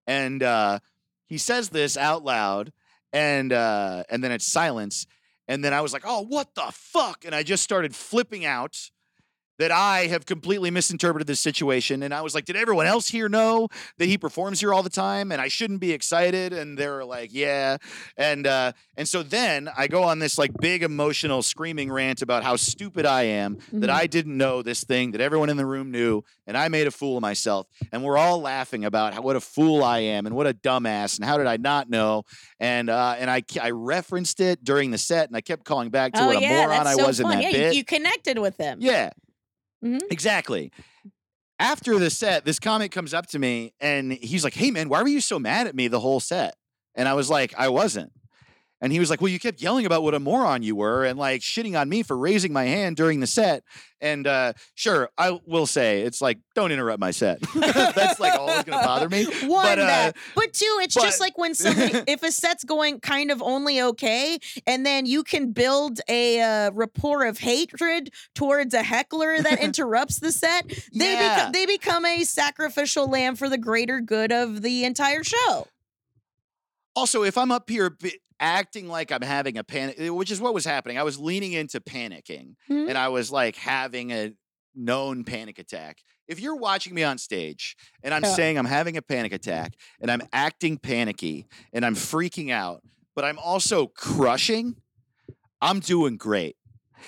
[SPEAKER 3] and uh he says this out loud and uh and then it's silence. And then i was like oh what the fuck? And i just started flipping out that I have completely misinterpreted this situation. And I was like, did everyone else here know that he performs here all the time and I shouldn't be excited? And they're like, yeah. And uh, and so then I go on this like big emotional screaming rant about how stupid I am, that
[SPEAKER 2] Mhm.
[SPEAKER 3] I didn't know this thing that everyone in the room knew, and I made a fool of myself. And we're all laughing about how, what a fool I am and what a dumbass and how did I not know? And uh, and I I referenced it during the set and I kept calling back to
[SPEAKER 2] oh
[SPEAKER 3] what a moron I
[SPEAKER 2] so
[SPEAKER 3] was in that
[SPEAKER 2] yeah,
[SPEAKER 3] bit.
[SPEAKER 2] You, you connected with them.
[SPEAKER 3] Yeah.
[SPEAKER 2] Mhm.
[SPEAKER 3] Exactly. After the set, this comic comes up to me and he's like, Hey man, why were you so mad at me the whole set? And I was like, I wasn't. And he was like, Well, you kept yelling about what a moron you were and like shitting on me for raising my hand during the set. And uh sure, I will say it's like, don't interrupt my set. That's like always gonna bother me.
[SPEAKER 2] One
[SPEAKER 3] But, uh,
[SPEAKER 2] that, but two, it's just like when somebody, if a set's going kind of only okay, and then you can build a uh, rapport of hatred towards a heckler that interrupts the set, they
[SPEAKER 3] Yeah.
[SPEAKER 2] become they become a sacrificial lamb for the greater good of the entire show.
[SPEAKER 3] Also, if I'm up here acting like I'm having a panic, eh, which is what was happening, I was leaning into panicking
[SPEAKER 2] Mhm.
[SPEAKER 3] and I was like having a known panic attack. If you're watching me on stage and I'm
[SPEAKER 2] Yeah.
[SPEAKER 3] saying I'm having a panic attack and I'm acting panicky and I'm freaking out, but I'm also crushing, I'm doing great.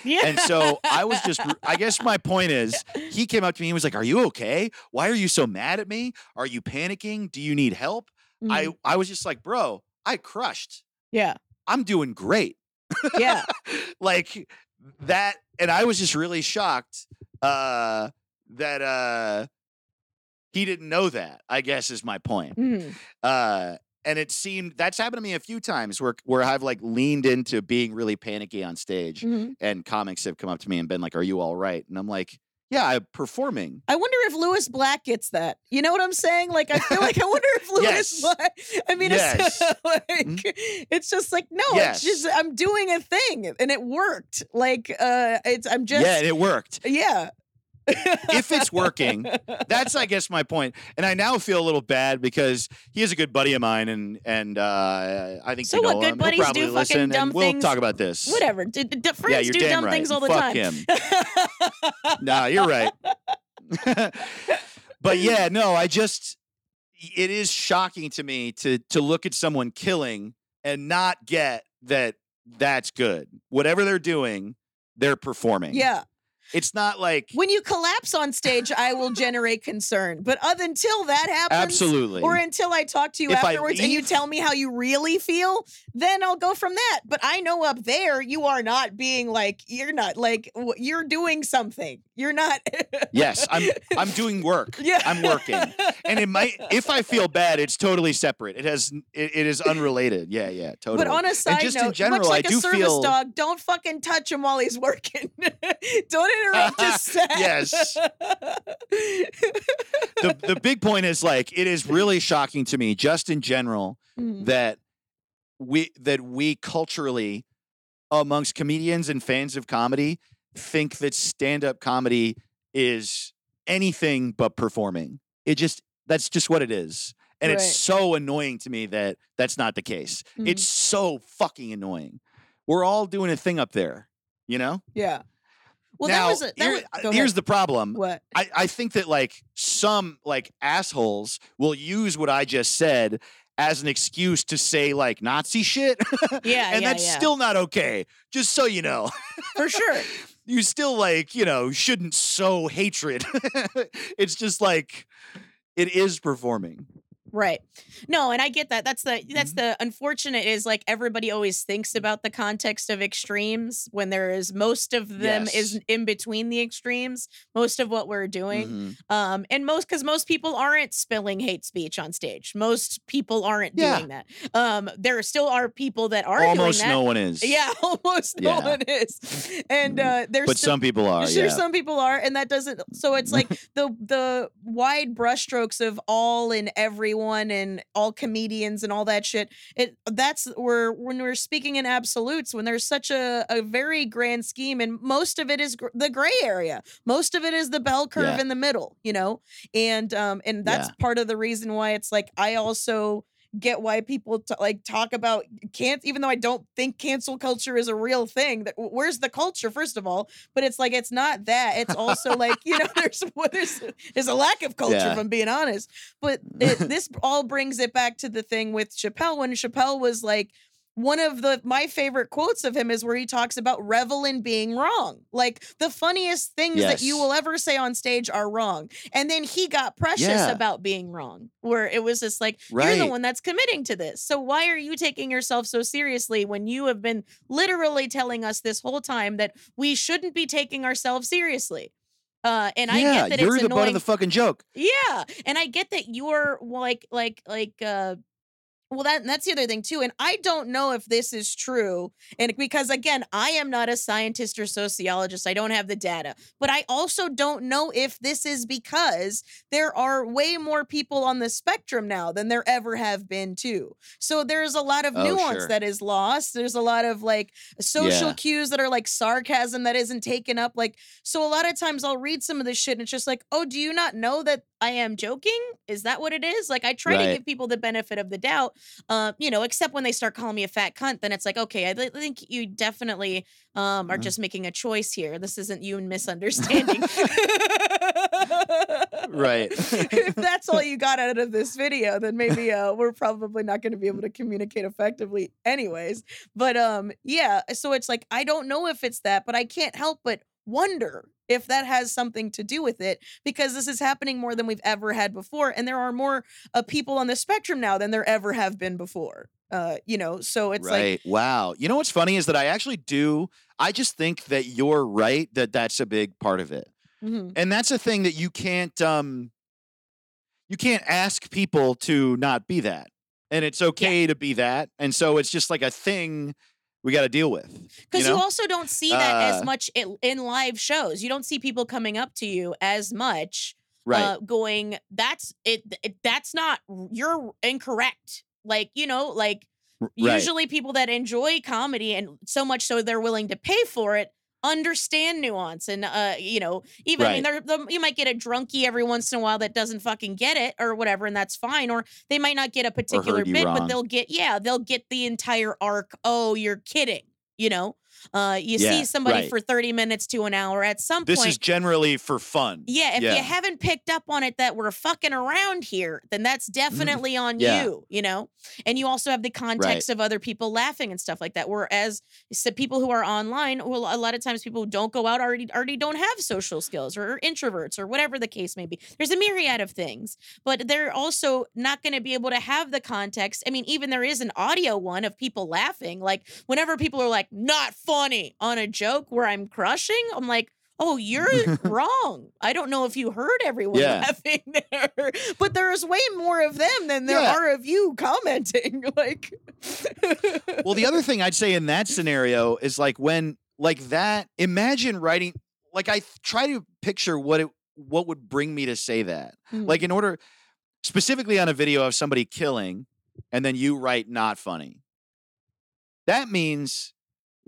[SPEAKER 2] Yeah.
[SPEAKER 3] And so I was just, I guess my point is, he came up to me and was like, Are you okay? Why are you so mad at me? Are you panicking? Do you need help?
[SPEAKER 2] Mhm.
[SPEAKER 3] I, I was just like, Bro, I crushed.
[SPEAKER 2] yeah,
[SPEAKER 3] I'm doing great.
[SPEAKER 2] yeah,
[SPEAKER 3] like that. And I was just really shocked uh, that uh, he didn't know that, I guess is my point.
[SPEAKER 2] Mhm.
[SPEAKER 3] Uh, and it seemed that's happened to me a few times where where I've like leaned into being really panicky on stage
[SPEAKER 2] Mhm.
[SPEAKER 3] and comics have come up to me and been like, Are you all right? And I'm like, Yeah, I'm performing.
[SPEAKER 2] I wonder if Lewis Black gets that. You know what I'm saying? Like, I feel like I wonder if Lewis
[SPEAKER 3] Yes.
[SPEAKER 2] Black. I mean, it's
[SPEAKER 3] Yes.
[SPEAKER 2] like
[SPEAKER 3] Mhm.
[SPEAKER 2] it's just like no,
[SPEAKER 3] Yes.
[SPEAKER 2] it's just I'm doing a thing and it worked. Like, uh, it's I'm just
[SPEAKER 3] yeah, it worked.
[SPEAKER 2] yeah.
[SPEAKER 3] If it's working, That's I guess my point. And I now feel a little bad because he is a good buddy of mine and and uh, I think
[SPEAKER 2] So
[SPEAKER 3] you
[SPEAKER 2] what,
[SPEAKER 3] know
[SPEAKER 2] good
[SPEAKER 3] him.
[SPEAKER 2] buddies
[SPEAKER 3] He'll
[SPEAKER 2] do fucking dumb
[SPEAKER 3] we'll
[SPEAKER 2] things?
[SPEAKER 3] talk about this.
[SPEAKER 2] whatever. D- d- d-
[SPEAKER 3] Yeah,
[SPEAKER 2] friends do dumb
[SPEAKER 3] right.
[SPEAKER 2] things all the
[SPEAKER 3] Fuck
[SPEAKER 2] time.
[SPEAKER 3] him. nah, you're right. but yeah, no, I just it is shocking to me to to look at someone killing and not get that that's good. Whatever they're doing, they're performing.
[SPEAKER 2] yeah.
[SPEAKER 3] It's not like
[SPEAKER 2] When you collapse on stage, I will generate concern. But other until that happens,
[SPEAKER 3] absolutely.
[SPEAKER 2] or until I talk to you
[SPEAKER 3] If
[SPEAKER 2] afterwards and you tell me how you really feel, then I'll go from that. But I know up there you are not being like you're not like you're doing something. You're not.
[SPEAKER 3] yes, I'm I'm doing work.
[SPEAKER 2] yeah,
[SPEAKER 3] I'm working. and it might if I feel bad, it's totally separate. It has it, it is unrelated. Yeah, yeah, totally.
[SPEAKER 2] But on a side
[SPEAKER 3] just
[SPEAKER 2] note,
[SPEAKER 3] in general,
[SPEAKER 2] much like
[SPEAKER 3] I
[SPEAKER 2] a
[SPEAKER 3] do
[SPEAKER 2] service
[SPEAKER 3] feel
[SPEAKER 2] dog, don't fucking touch him while he's working. don't interrupt his set.
[SPEAKER 3] Yes. the the big point is like it is really shocking to me, just in general,
[SPEAKER 2] Mm.
[SPEAKER 3] that we that we culturally amongst comedians and fans of comedy think that stand-up comedy is anything but performing. It just that's just what it is. And
[SPEAKER 2] Right.
[SPEAKER 3] it's so annoying to me that that's not the case.
[SPEAKER 2] Mhm.
[SPEAKER 3] It's so fucking annoying. We're all doing a thing up there, you know?
[SPEAKER 2] yeah. Well,
[SPEAKER 3] now,
[SPEAKER 2] that was a, that
[SPEAKER 3] here-
[SPEAKER 2] was,
[SPEAKER 3] here's the problem.
[SPEAKER 2] what.
[SPEAKER 3] I, I think that like some like assholes will use what I just said as an excuse to say like Nazi shit.
[SPEAKER 2] Yeah,
[SPEAKER 3] and
[SPEAKER 2] yeah,
[SPEAKER 3] that's
[SPEAKER 2] yeah.
[SPEAKER 3] still not okay. Just so you know.
[SPEAKER 2] For sure.
[SPEAKER 3] you still like, you know, shouldn't sow hatred. it's just like it is performing.
[SPEAKER 2] Right. No, and I get that. That's the that's
[SPEAKER 3] Mhm.
[SPEAKER 2] the unfortunate is like everybody always thinks about the context of extremes when there is most of them is in between the extremes. Most of what we're doing.
[SPEAKER 3] Mhm.
[SPEAKER 2] Um and most cuz most people aren't spilling hate speech on stage. Most people aren't
[SPEAKER 3] Yeah.
[SPEAKER 2] doing that. Um there still are people that are
[SPEAKER 3] Almost
[SPEAKER 2] doing that.
[SPEAKER 3] no one is.
[SPEAKER 2] Yeah, almost no
[SPEAKER 3] Yeah.
[SPEAKER 2] one is. And uh there's
[SPEAKER 3] But
[SPEAKER 2] still
[SPEAKER 3] some people are.
[SPEAKER 2] sure
[SPEAKER 3] yeah.
[SPEAKER 2] some people are and that doesn't so it's like the the wide brushstrokes of all and everyone and all comedians and all that shit it that's where when we're speaking in absolutes when there's such a, a very grand scheme and most of it is gr- the gray area most of it is the bell curve
[SPEAKER 3] Yeah.
[SPEAKER 2] in the middle you know and um and that's
[SPEAKER 3] Yeah.
[SPEAKER 2] part of the reason why it's like i also get why people t- like talk about can't even though I don't think cancel culture is a real thing. That where's the culture first of all? But it's like it's not that. It's also like you know there's there's there's a lack of culture
[SPEAKER 3] Yeah.
[SPEAKER 2] if I'm being honest. But it, this all brings it back to the thing with Chappelle when Chappelle was like one of the my favorite quotes of him is where he talks about revel in being wrong. Like the funniest things that you will ever say on stage are wrong. And then he got precious
[SPEAKER 3] Yeah.
[SPEAKER 2] about being wrong, where it was just like, you're the one that's committing to this. So why are you taking yourself so seriously when you have been literally telling us this whole time that we shouldn't be taking ourselves seriously? Uh, and I get that
[SPEAKER 3] you're
[SPEAKER 2] it's
[SPEAKER 3] the butt of the fucking joke.
[SPEAKER 2] Yeah, and I get that you're like like like uh well that that's the other thing too and I don't know if this is true and because again I am not a scientist or sociologist I don't have the data but I also don't know if this is because there are way more people on the spectrum now than there ever have been too so there's a lot of
[SPEAKER 3] Oh,
[SPEAKER 2] nuance
[SPEAKER 3] sure.
[SPEAKER 2] that is lost there's a lot of like social
[SPEAKER 3] Yeah.
[SPEAKER 2] cues that are like sarcasm that isn't taken up like so a lot of times I'll read some of this shit and it's just like, oh, do you not know that I am joking? Is that what it is? Like I try to give people the benefit of the doubt, uh, you know, except when they start calling me a fat cunt, then it's like, okay, I thi- think you definitely um, are
[SPEAKER 3] Mhm.
[SPEAKER 2] just making a choice here. This isn't you misunderstanding.
[SPEAKER 3] Right.
[SPEAKER 2] if that's all you got out of this video, then maybe uh, we're probably not going to be able to communicate effectively, anyways. But um, yeah. So it's like I don't know if it's that, but I can't help but wonder if that has something to do with it because this is happening more than we've ever had before, and there are more uh, people on the spectrum now than there ever have been before. Uh, you know, so it's like
[SPEAKER 3] wow. You know what's funny is that I actually do. I just think that you're right that that's a big part of it.
[SPEAKER 2] mhm.
[SPEAKER 3] and that's a thing that you can't um you can't ask people to not be that and it's okay to be that and so it's just like a thing we got to deal with
[SPEAKER 2] Because
[SPEAKER 3] you
[SPEAKER 2] you, also don't see that as
[SPEAKER 3] Uh,
[SPEAKER 2] much in, in live shows. You don't see people coming up to you as much,
[SPEAKER 3] right
[SPEAKER 2] uh, going, "That's it, it. That's not. You're incorrect." Like you know, like
[SPEAKER 3] right.
[SPEAKER 2] usually people that enjoy comedy and so much so they're willing to pay for it understand nuance and uh you know even I mean they're, they you might get a drunkie every once in a while that doesn't fucking get it or whatever and that's fine or they might not get a particular bit but they'll get yeah they'll get the entire arc oh you're kidding you know uh you
[SPEAKER 3] Yeah,
[SPEAKER 2] see somebody
[SPEAKER 3] right.
[SPEAKER 2] for 30 minutes to an hour at some
[SPEAKER 3] this
[SPEAKER 2] point This
[SPEAKER 3] is generally for fun
[SPEAKER 2] yeah, if
[SPEAKER 3] Yeah.
[SPEAKER 2] you haven't picked up on it that we're fucking around here, then that's definitely on.
[SPEAKER 3] Yeah.
[SPEAKER 2] you, you know? And you also have the context of other people laughing and stuff like that. Whereas so people who are online, well, a lot of times people who don't go out already already don't have social skills or are introverts or whatever the case may be. There's a myriad of things, but they're also not going to be able to have the context. I mean, even there is an audio one of people laughing. Like whenever people are like, not funny on a joke where I'm crushing, I'm like, Oh, you're wrong. I don't know if you heard everyone
[SPEAKER 3] Yeah.
[SPEAKER 2] laughing there, but there's way more of them than there
[SPEAKER 3] Yeah.
[SPEAKER 2] are of you commenting. Like,
[SPEAKER 3] well the other thing i'd say in that scenario is like when like that imagine writing like i try to picture what it what would bring me to say that
[SPEAKER 2] Mhm.
[SPEAKER 3] like in order specifically on a video of somebody killing and then you write not funny that means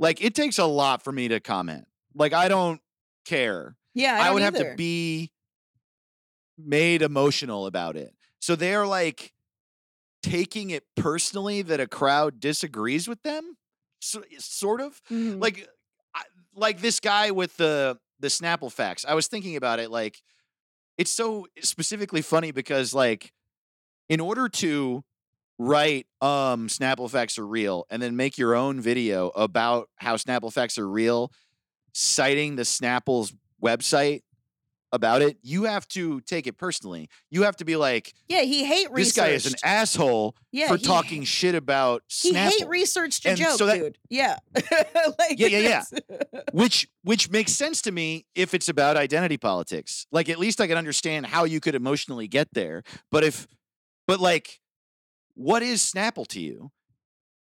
[SPEAKER 3] like it takes a lot for me to comment like i don't care
[SPEAKER 2] yeah, I,
[SPEAKER 3] I, would have to be made emotional about it. So they're like taking it personally that a crowd disagrees with them, so, sort of
[SPEAKER 2] Mhm.
[SPEAKER 3] like I, like this guy with the the Snapple facts. I was thinking about it like it's so specifically funny because like in order to write um Snapple facts are real and then make your own video about how Snapple facts are real citing the Snapple's website about it, you have to take it personally. You have to be like,
[SPEAKER 2] yeah, he hate
[SPEAKER 3] this
[SPEAKER 2] research.
[SPEAKER 3] guy is an asshole
[SPEAKER 2] yeah,
[SPEAKER 3] for
[SPEAKER 2] he-
[SPEAKER 3] talking shit about
[SPEAKER 2] He hate research to
[SPEAKER 3] And
[SPEAKER 2] joke,
[SPEAKER 3] so that-
[SPEAKER 2] dude. Yeah, like,
[SPEAKER 3] Yeah, yeah, yeah. which which makes sense to me if it's about identity politics. Like at least I can understand how you could emotionally get there. But if but like what is Snapple to you?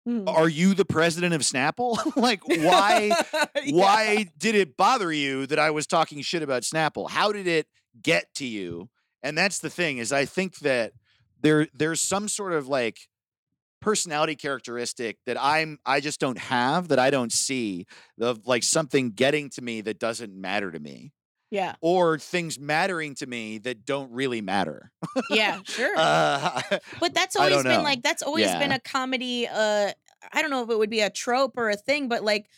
[SPEAKER 2] Hmm.
[SPEAKER 3] Are you the president of Snapple? like why
[SPEAKER 2] Yeah.
[SPEAKER 3] why did it bother you that I was talking shit about Snapple? How did it get to you? And that's the thing is I think that there there's some sort of like personality characteristic that I'm I just don't have that I don't see of like something getting to me that doesn't matter to me.
[SPEAKER 2] Yeah.
[SPEAKER 3] or things mattering to me that don't really matter.
[SPEAKER 2] Yeah. Sure.
[SPEAKER 3] Uh,
[SPEAKER 2] But that's always been
[SPEAKER 3] know.
[SPEAKER 2] like that's always been a comedy. Uh, I don't know if it would be a trope or a thing, but like.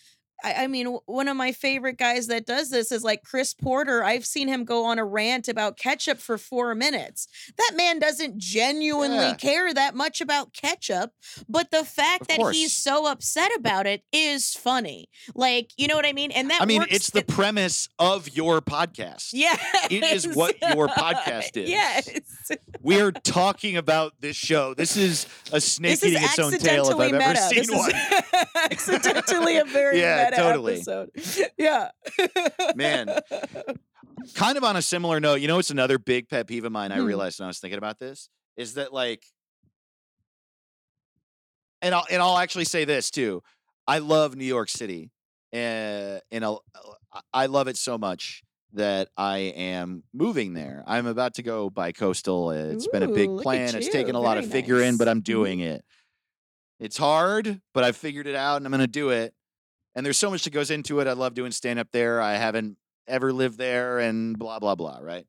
[SPEAKER 2] I I mean, one of my favorite guys that does this is like Chris Porter. I've seen him go on a rant about ketchup for four minutes. That man doesn't genuinely
[SPEAKER 3] Yeah.
[SPEAKER 2] care that much about ketchup, but the fact
[SPEAKER 3] Of
[SPEAKER 2] that
[SPEAKER 3] course.
[SPEAKER 2] he's so upset about it is funny. Like, you know what I mean? And that
[SPEAKER 3] I mean,
[SPEAKER 2] works
[SPEAKER 3] it's the premise of your podcast.
[SPEAKER 2] yeah.
[SPEAKER 3] It is what your podcast is.
[SPEAKER 2] Yes.
[SPEAKER 3] We are talking about this show. This is a snake
[SPEAKER 2] This is
[SPEAKER 3] eating its own tail if I've ever
[SPEAKER 2] meta.
[SPEAKER 3] seen
[SPEAKER 2] This is
[SPEAKER 3] one.
[SPEAKER 2] accidentally a very
[SPEAKER 3] Yeah,
[SPEAKER 2] meta
[SPEAKER 3] totally.
[SPEAKER 2] episode. Yeah.
[SPEAKER 3] Man. kind of on a similar note, you know, it's another big pet peeve of mine. I
[SPEAKER 2] Hmm.
[SPEAKER 3] realized when I was thinking about this is that like, and I'll and I'll actually say this too. I love New York City, uh, and I'll, I love it so much that I am moving there. I'm about to go by coastal. It's been a big plan. It's taken a lot of
[SPEAKER 2] Very
[SPEAKER 3] figure in, but. I'm doing it. It's hard, but I've figured it out, and I'm going to do it. And there's so much that goes into it. I love doing stand up there. I haven't ever lived there, and blah blah blah. Right.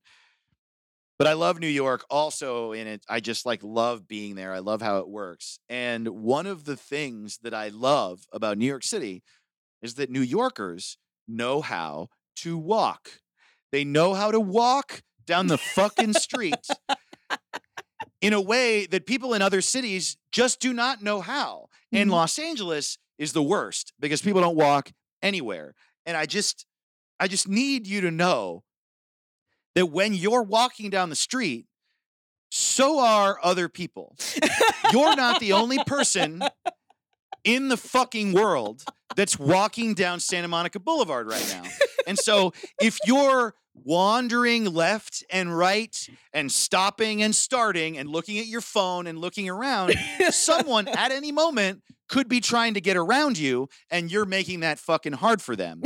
[SPEAKER 3] But I love New York also in it. I just like love being there. I love how it works. And one of the things that I love about New York City is that New Yorkers know how to walk. They know how to walk down the fucking street in a way that people in other cities just do not know how. And
[SPEAKER 2] Mhm.
[SPEAKER 3] Los Angeles is the worst because people don't walk anywhere. And I just I just need you to know that when you're walking down the street, so are other people. You're not the only person in the fucking world that's walking down Santa Monica Boulevard right now. And so if you're wandering left and right and stopping and starting and looking at your phone and looking around, someone at any moment could be trying to get around you and you're making that fucking hard for them.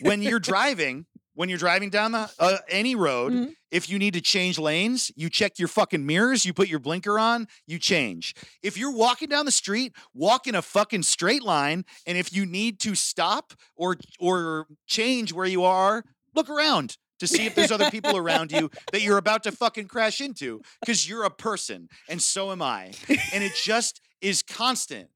[SPEAKER 3] When you're driving, when you're driving down the uh, any road,
[SPEAKER 2] Mhm.
[SPEAKER 3] if you need to change lanes, you check your fucking mirrors, you put your blinker on, you change. If you're walking down the street, walk in a fucking straight line, and if you need to stop or or change where you are, look around to see if there's other people around you that you're about to fucking crash into because you're a person and so am I. And it just is constant.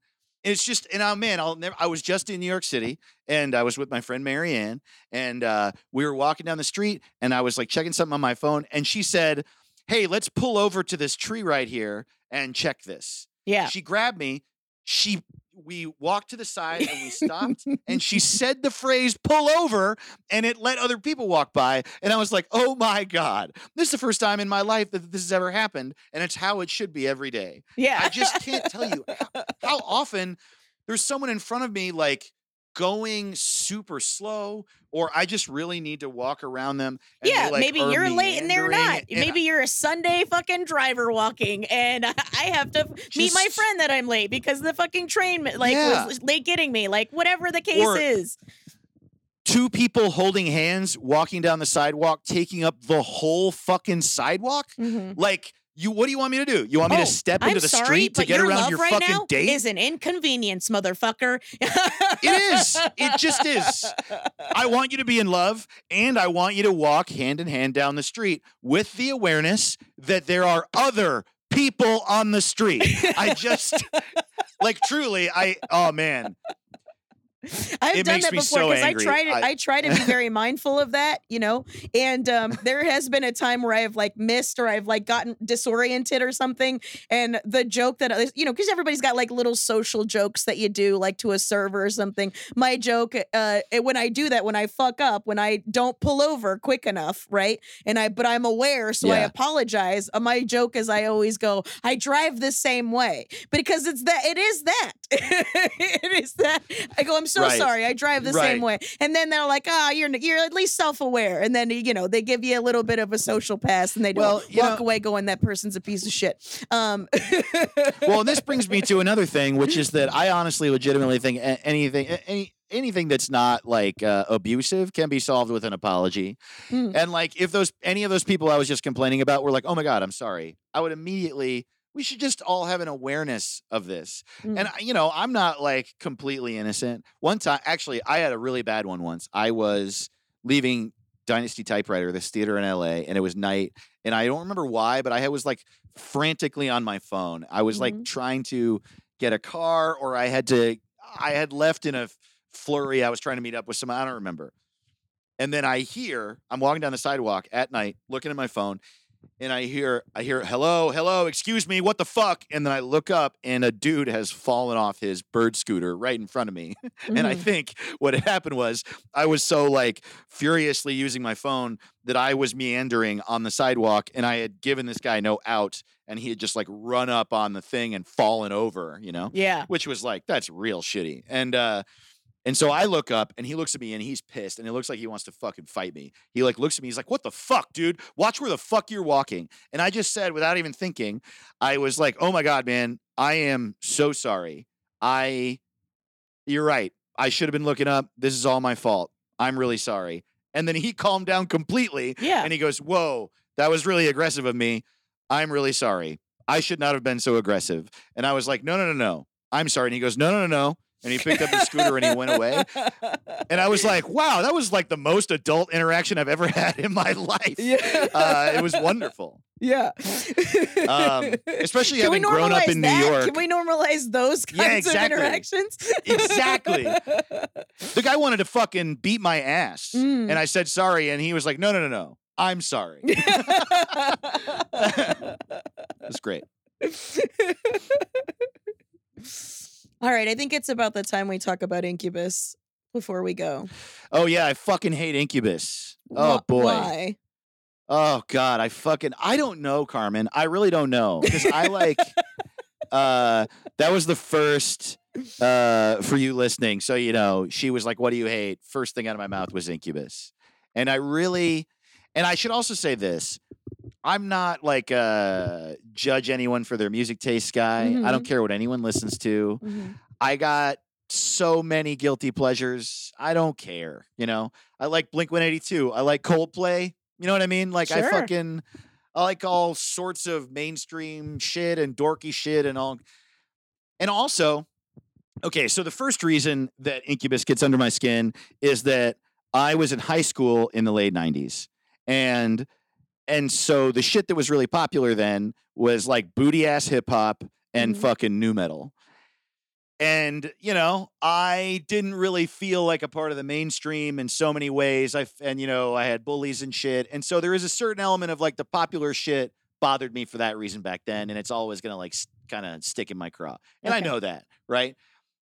[SPEAKER 3] And It's just, and I'm man, I'll never, I was just in New York City and I was with my friend Marianne and uh, we were walking down the street and I was like checking something on my phone and she said, Hey, let's pull over to this tree right here and check this.
[SPEAKER 2] Yeah.
[SPEAKER 3] She grabbed me. She, we walked to the side and we stopped and she said the phrase pull over and it let other people walk by. And I was like, oh my God, this is the first time in my life that this has ever happened. And it's how it should be every day.
[SPEAKER 2] Yeah.
[SPEAKER 3] I just can't tell you how, how often there's someone in front of me like going super slow, or I just really need to walk around them. and
[SPEAKER 2] yeah,
[SPEAKER 3] like,
[SPEAKER 2] maybe you're late and they're not.
[SPEAKER 3] and
[SPEAKER 2] Maybe you're a Sunday fucking driver walking, and I have to meet my friend that I'm late because the fucking train like
[SPEAKER 3] Yeah.
[SPEAKER 2] was late getting me. Like whatever the case
[SPEAKER 3] Or-
[SPEAKER 2] is.
[SPEAKER 3] two people holding hands walking down the sidewalk, taking up the whole fucking sidewalk. Mm-hmm. Like, you, what do you want me to do? You want me
[SPEAKER 2] Oh,
[SPEAKER 3] to step into
[SPEAKER 2] I'm
[SPEAKER 3] the
[SPEAKER 2] sorry,
[SPEAKER 3] street to get
[SPEAKER 2] your
[SPEAKER 3] around your
[SPEAKER 2] right
[SPEAKER 3] fucking
[SPEAKER 2] now
[SPEAKER 3] date?
[SPEAKER 2] is an inconvenience, motherfucker.
[SPEAKER 3] It is. It just is. I want you to be in love and I want you to walk hand in hand down the street with the awareness that there are other people on the street. I just like truly I oh man.
[SPEAKER 2] I've
[SPEAKER 3] It
[SPEAKER 2] done that before
[SPEAKER 3] so
[SPEAKER 2] because I try to I,
[SPEAKER 3] I-
[SPEAKER 2] try to be very mindful of that, you know. And um, there has been a time where I've like missed or I've like gotten disoriented or something. And the joke that you know, because everybody's got like little social jokes that you do like to a server or something. My joke, uh, when I do that, when I fuck up, when I don't pull over quick enough, right? And I but I'm aware, so I apologize. Uh, my joke is I always go, I drive the same way because it's that it is that it is that. I go, I'm so
[SPEAKER 3] Right.
[SPEAKER 2] sorry. I drive the same way. And then they're like, ah, you're you're at least self aware. And then you know they give you a little bit of a social pass, and they don't
[SPEAKER 3] Well,
[SPEAKER 2] walk
[SPEAKER 3] know-
[SPEAKER 2] away going, that person's a piece of shit. Um,
[SPEAKER 3] Well, this brings me to another thing, which is that I honestly legitimately think anything any anything that's not like uh, abusive can be solved with an apology.
[SPEAKER 2] Mm.
[SPEAKER 3] And like if those any of those people I was just complaining about were like, "Oh my god, I'm sorry." I would immediately we should just all have an awareness of this.
[SPEAKER 2] Mm.
[SPEAKER 3] And you know, I'm not like completely innocent. One time actually I had a really bad one once. I was leaving Dynasty Typewriter, this theater in LA, and it was night. And I don't remember why, but I was like frantically on my phone. I was like
[SPEAKER 2] Mhm.
[SPEAKER 3] trying to get a car, or I had to, I had left in a flurry. I was trying to meet up with someone. I don't remember. And then I hear, I'm walking down the sidewalk at night, looking at my phone, and I hear, I hear, hello, hello, excuse me, what the fuck? And then I look up, and a dude has fallen off his bird scooter right in front of me. And I
[SPEAKER 2] Mhm.
[SPEAKER 3] think what had happened was I was so like furiously using my phone that I was meandering on the sidewalk and I had given this guy no out and he had just like run up on the thing and fallen over, you know,
[SPEAKER 2] yeah.
[SPEAKER 3] which was like, that's real shitty. And, uh, and so I look up and he looks at me and he's pissed and it looks like he wants to fucking fight me. He like looks at me, he's like, What the fuck, dude? Watch where the fuck you're walking. And I just said, without even thinking, I was like, Oh my God, man, I am so sorry. I, you're right. I should have been looking up. This is all my fault. I'm really sorry. And then he calmed down completely
[SPEAKER 2] Yeah.
[SPEAKER 3] and he goes, Whoa, that was really aggressive of me. I'm really sorry. I should not have been so aggressive. And I was like, No, no, no, no. I'm sorry. And he goes, No, no, no, no. And he picked up his scooter and he went away. And I was like, Wow, that was like the most adult interaction I've ever had in my life.
[SPEAKER 2] yeah.
[SPEAKER 3] Uh, it was wonderful.
[SPEAKER 2] yeah.
[SPEAKER 3] Um, especially
[SPEAKER 2] Can
[SPEAKER 3] having grown up in New? York.
[SPEAKER 2] Can we normalize those kinds
[SPEAKER 3] Yeah, exactly.
[SPEAKER 2] of interactions?
[SPEAKER 3] Exactly. The guy wanted to fucking beat my ass.
[SPEAKER 2] Mm.
[SPEAKER 3] And I said sorry. And he was like, No, no, no, no. I'm sorry. That's great.
[SPEAKER 2] All right, I think it's about the time we talk about Incubus before we go.
[SPEAKER 3] Oh yeah, I fucking hate Incubus. Oh
[SPEAKER 2] Wh-
[SPEAKER 3] boy.
[SPEAKER 2] Why?
[SPEAKER 3] Oh god, I fucking I don't know, Carmen. I really don't know because I like uh that was the first uh for you listening. So you know, she was like, "What do you hate?" First thing out of my mouth was Incubus, and I really, and I should also say this: I'm not like uh judge anyone for their music taste guy. I don't care what anyone listens to.
[SPEAKER 2] Mhm.
[SPEAKER 3] I got so many guilty pleasures. I don't care. You know, I like Blink 182. I like Coldplay. You know what I mean? Like I fucking, I like all sorts of mainstream shit and dorky shit and all. And also, okay, so the first reason that Incubus gets under my skin is that I was in high school in the late 90s. And and so the shit that was really popular then was like booty ass hip hop and
[SPEAKER 2] Mhm.
[SPEAKER 3] fucking nu metal. And you know, I didn't really feel like a part of the mainstream in so many ways. I and you know, I had bullies and shit. And so there is a certain element of like the popular shit bothered me for that reason back then and it's always going to like kind of stick in my craw. And I know that, right?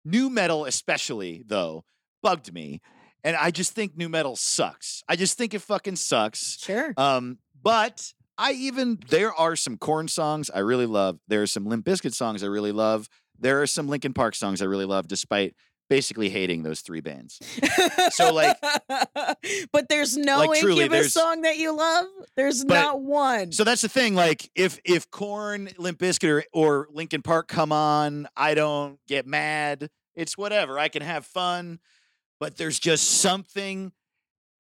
[SPEAKER 3] Nu metal especially though bugged me. And I just think nu metal sucks. I just think it fucking sucks.
[SPEAKER 2] Sure.
[SPEAKER 3] Um, but I even there are some Korn songs I really love. There are some Limp Bizkit songs I really love. There are some Linkin Park songs I really love, despite basically hating those three bands. so, like-
[SPEAKER 2] but there's no
[SPEAKER 3] Like, truly,
[SPEAKER 2] Incubus song that you love. There's
[SPEAKER 3] But-
[SPEAKER 2] not one.
[SPEAKER 3] So that's the thing. Like, if if Korn, Limp Bizkit, or, or Linkin Park come on, I don't get mad. It's whatever. I can have fun. But there's just something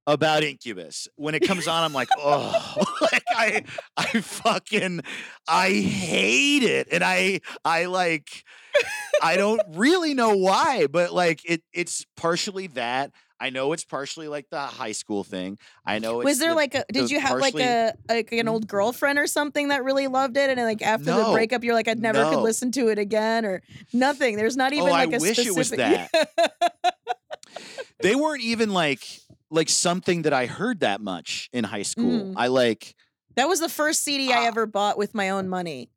[SPEAKER 3] about Incubus. When it comes on, I'm like, oh, like I I fucking I hate it. And I I like I don't really know why, but like it it's partially that. I know it's partially like the high school thing. I know it's
[SPEAKER 2] was there
[SPEAKER 3] the-
[SPEAKER 2] like a? Did you have like a like an mm-hmm. old girlfriend or something that really loved it, and like after the breakup, you're like, I never could listen to it again, or nothing. There's not oh, even
[SPEAKER 3] Oh,
[SPEAKER 2] like a
[SPEAKER 3] wish it was
[SPEAKER 2] specific.
[SPEAKER 3] they weren't even like like something that I heard that much in high school.
[SPEAKER 2] Mm.
[SPEAKER 3] I like
[SPEAKER 2] that was the first CD I
[SPEAKER 3] Ah.
[SPEAKER 2] ever bought with my own money.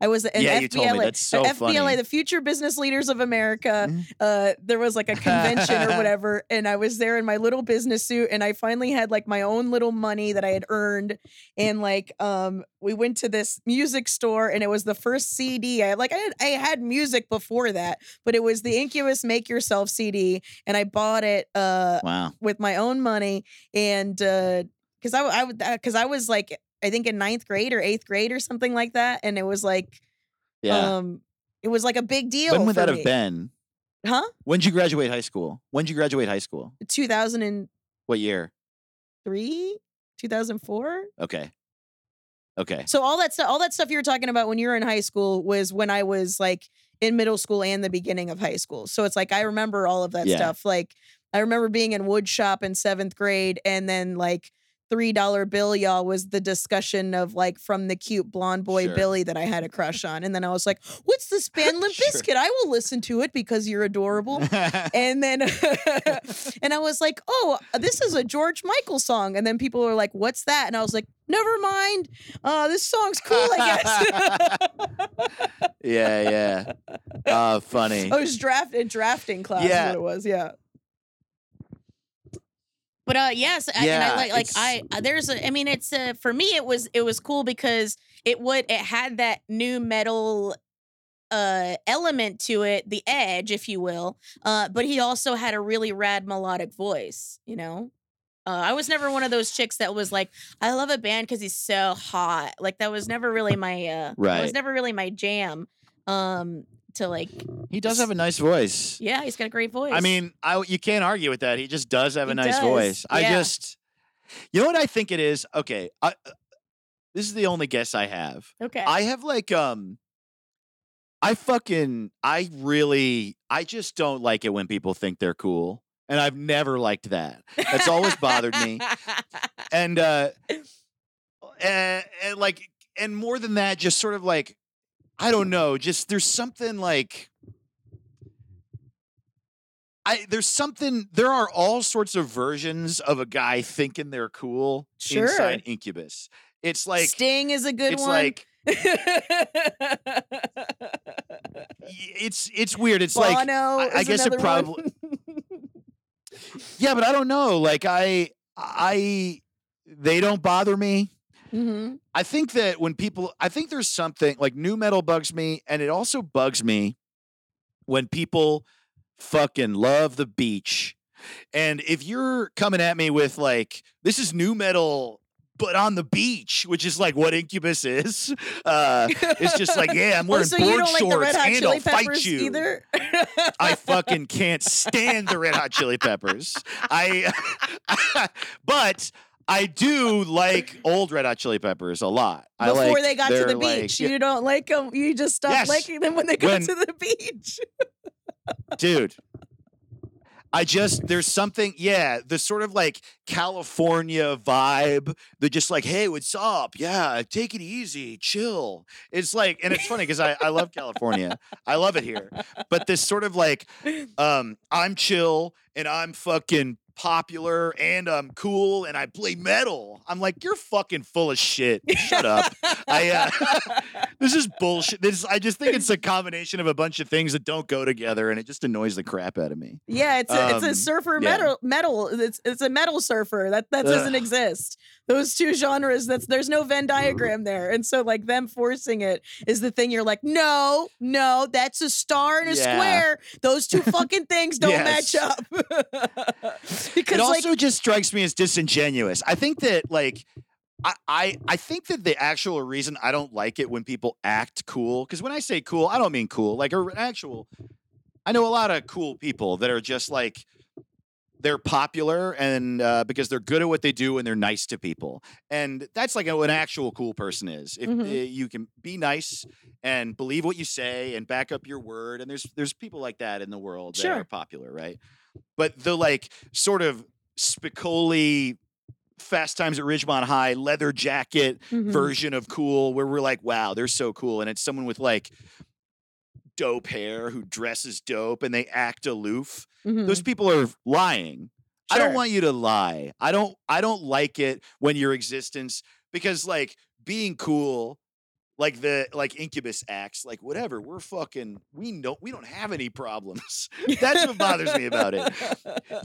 [SPEAKER 2] I was an
[SPEAKER 3] Yeah,
[SPEAKER 2] FBLA,
[SPEAKER 3] you told me. That's so
[SPEAKER 2] FBLA,
[SPEAKER 3] funny.
[SPEAKER 2] the Future Business Leaders of America.
[SPEAKER 3] Mhm.
[SPEAKER 2] Uh, there was like a convention or whatever, and I was there in my little business suit, and I finally had like my own little money that I had earned, and like um, we went to this music store, and it was the first CD. I like I had, I had music before that, but it was the Incubus Make Yourself CD, and I bought it uh
[SPEAKER 3] wow.
[SPEAKER 2] with my own money and because I I would because I was like I think in ninth grade or eighth grade or something like that, and it was like
[SPEAKER 3] Yeah.
[SPEAKER 2] um it was like a big deal.
[SPEAKER 3] when would that
[SPEAKER 2] me.
[SPEAKER 3] have been?
[SPEAKER 2] Huh?
[SPEAKER 3] When did you graduate high school? When did you graduate high school?
[SPEAKER 2] Two thousand and
[SPEAKER 3] What year?
[SPEAKER 2] three, two thousand four.
[SPEAKER 3] Okay. Okay.
[SPEAKER 2] So all that stuff, all that stuff you were talking about when you were in high school was when I was like in middle school and the beginning of high school. So it's like I remember all of that
[SPEAKER 3] Yeah.
[SPEAKER 2] stuff. Like I remember being in wood shop in seventh grade, and then like three dollar bill y'all was the discussion of like from the cute blonde boy
[SPEAKER 3] Sure.
[SPEAKER 2] Billy that I had a crush on, and then I was like, "What's this band, Limp
[SPEAKER 3] Sure.
[SPEAKER 2] Bizkit? I will listen to it because you're adorable." and then and I was like, "Oh, this is a George Michael song." And then people were like, "What's that?" And I was like, "Never mind. Uh, this song's cool, I guess."
[SPEAKER 3] yeah, yeah. Oh, funny.
[SPEAKER 2] I was draft in drafting class.
[SPEAKER 3] Yeah.
[SPEAKER 2] what it was. Yeah. But uh, yes, I, and I like like I uh, there's a I mean it's uh, for me it was it was cool because it would it had that nu metal uh element to it the edge if you will uh but he also had a really rad melodic voice you know uh, I was never one of those chicks that was like, I love a band because he's so hot. Like that was never really my uh that was never really my jam. Um to like
[SPEAKER 3] He does have a nice voice.
[SPEAKER 2] yeah, he's got a great voice.
[SPEAKER 3] I mean, I you can't argue with that. He just does have a
[SPEAKER 2] He
[SPEAKER 3] nice
[SPEAKER 2] does,
[SPEAKER 3] voice. I just, you know what I think it is. Okay, I, uh, this is the only guess I have.
[SPEAKER 2] okay.
[SPEAKER 3] I have like um, I fucking I really I just don't like it when people think they're cool, and I've never liked that. That's always bothered me. and uh and, and like and more than that just sort of like i don't know just there's something like I there's something there are all sorts of versions of a guy thinking they're cool
[SPEAKER 2] Sure.
[SPEAKER 3] inside incubus it's like
[SPEAKER 2] Sting is a good
[SPEAKER 3] it's
[SPEAKER 2] one.
[SPEAKER 3] like it's it's weird it's like
[SPEAKER 2] Bono
[SPEAKER 3] I- I guess it probably- yeah but i don't know like i i they don't bother me
[SPEAKER 2] Mhm.
[SPEAKER 3] I think that when people, I think there's something like nu metal bugs me, and it also bugs me when people fucking love the beach. And if you're coming at me with like, this is nu metal, but on the beach, which is like what Incubus is, uh, it's just like, yeah, I'm
[SPEAKER 2] Oh,
[SPEAKER 3] wearing
[SPEAKER 2] so
[SPEAKER 3] board
[SPEAKER 2] like
[SPEAKER 3] shorts and I'll fight you.
[SPEAKER 2] either?
[SPEAKER 3] I fucking can't stand the Red Hot Chili Peppers. I, but I do like old Red Hot Chili Peppers a lot. I
[SPEAKER 2] Before
[SPEAKER 3] like
[SPEAKER 2] they got to the beach,
[SPEAKER 3] yeah,
[SPEAKER 2] you don't like them. You just stop
[SPEAKER 3] Yes.
[SPEAKER 2] liking them when they go to the beach.
[SPEAKER 3] dude. I just there's something, yeah, the sort of like California vibe. They're just like, hey, what's up? Yeah, take it easy, chill. It's like, and it's funny because I, I love California. I love it here. But this sort of like, um, I'm chill and I'm fucking popular and I'm cool and I play metal. I'm like, you're fucking full of shit. Shut up. I uh, this is bullshit. This I just think it's a combination of a bunch of things that don't go together, and it just annoys the crap out of me.
[SPEAKER 2] Yeah, it's a, it's
[SPEAKER 3] Um,
[SPEAKER 2] a surfer
[SPEAKER 3] yeah.
[SPEAKER 2] metal metal. It's it's a metal surfer. That that doesn't
[SPEAKER 3] Ugh.
[SPEAKER 2] exist. Those two genres. That's there's no Venn mm-hmm. diagram there, and so like them forcing it is the thing. You're like, no, no, that's a star and a
[SPEAKER 3] Yeah.
[SPEAKER 2] square. Those two fucking things don't
[SPEAKER 3] Yes.
[SPEAKER 2] match up. because
[SPEAKER 3] it
[SPEAKER 2] like
[SPEAKER 3] also just strikes me as disingenuous. I think that like. I, I I think that the actual reason I don't like it when people act cool, because when I say cool, I don't mean cool. Like an actual, I know a lot of cool people that are just like they're popular and uh, because they're good at what they do and they're nice to people, and that's like what an actual cool person is. If
[SPEAKER 2] Mhm.
[SPEAKER 3] uh, you can be nice and believe what you say and back up your word, and there's there's people like that in the world that are popular, right? But the like sort of Spicoli Fast Times at Ridgemont High leather jacket
[SPEAKER 2] Mhm.
[SPEAKER 3] version of cool where we're like, wow, they're so cool. And it's someone with like dope hair who dresses dope and they act aloof.
[SPEAKER 2] Mhm.
[SPEAKER 3] Those people are lying. I don't want you to lie. I don't I don't like it when your existence because like being cool like the like incubus acts like whatever we're fucking we know we don't have any problems that's what bothers me about it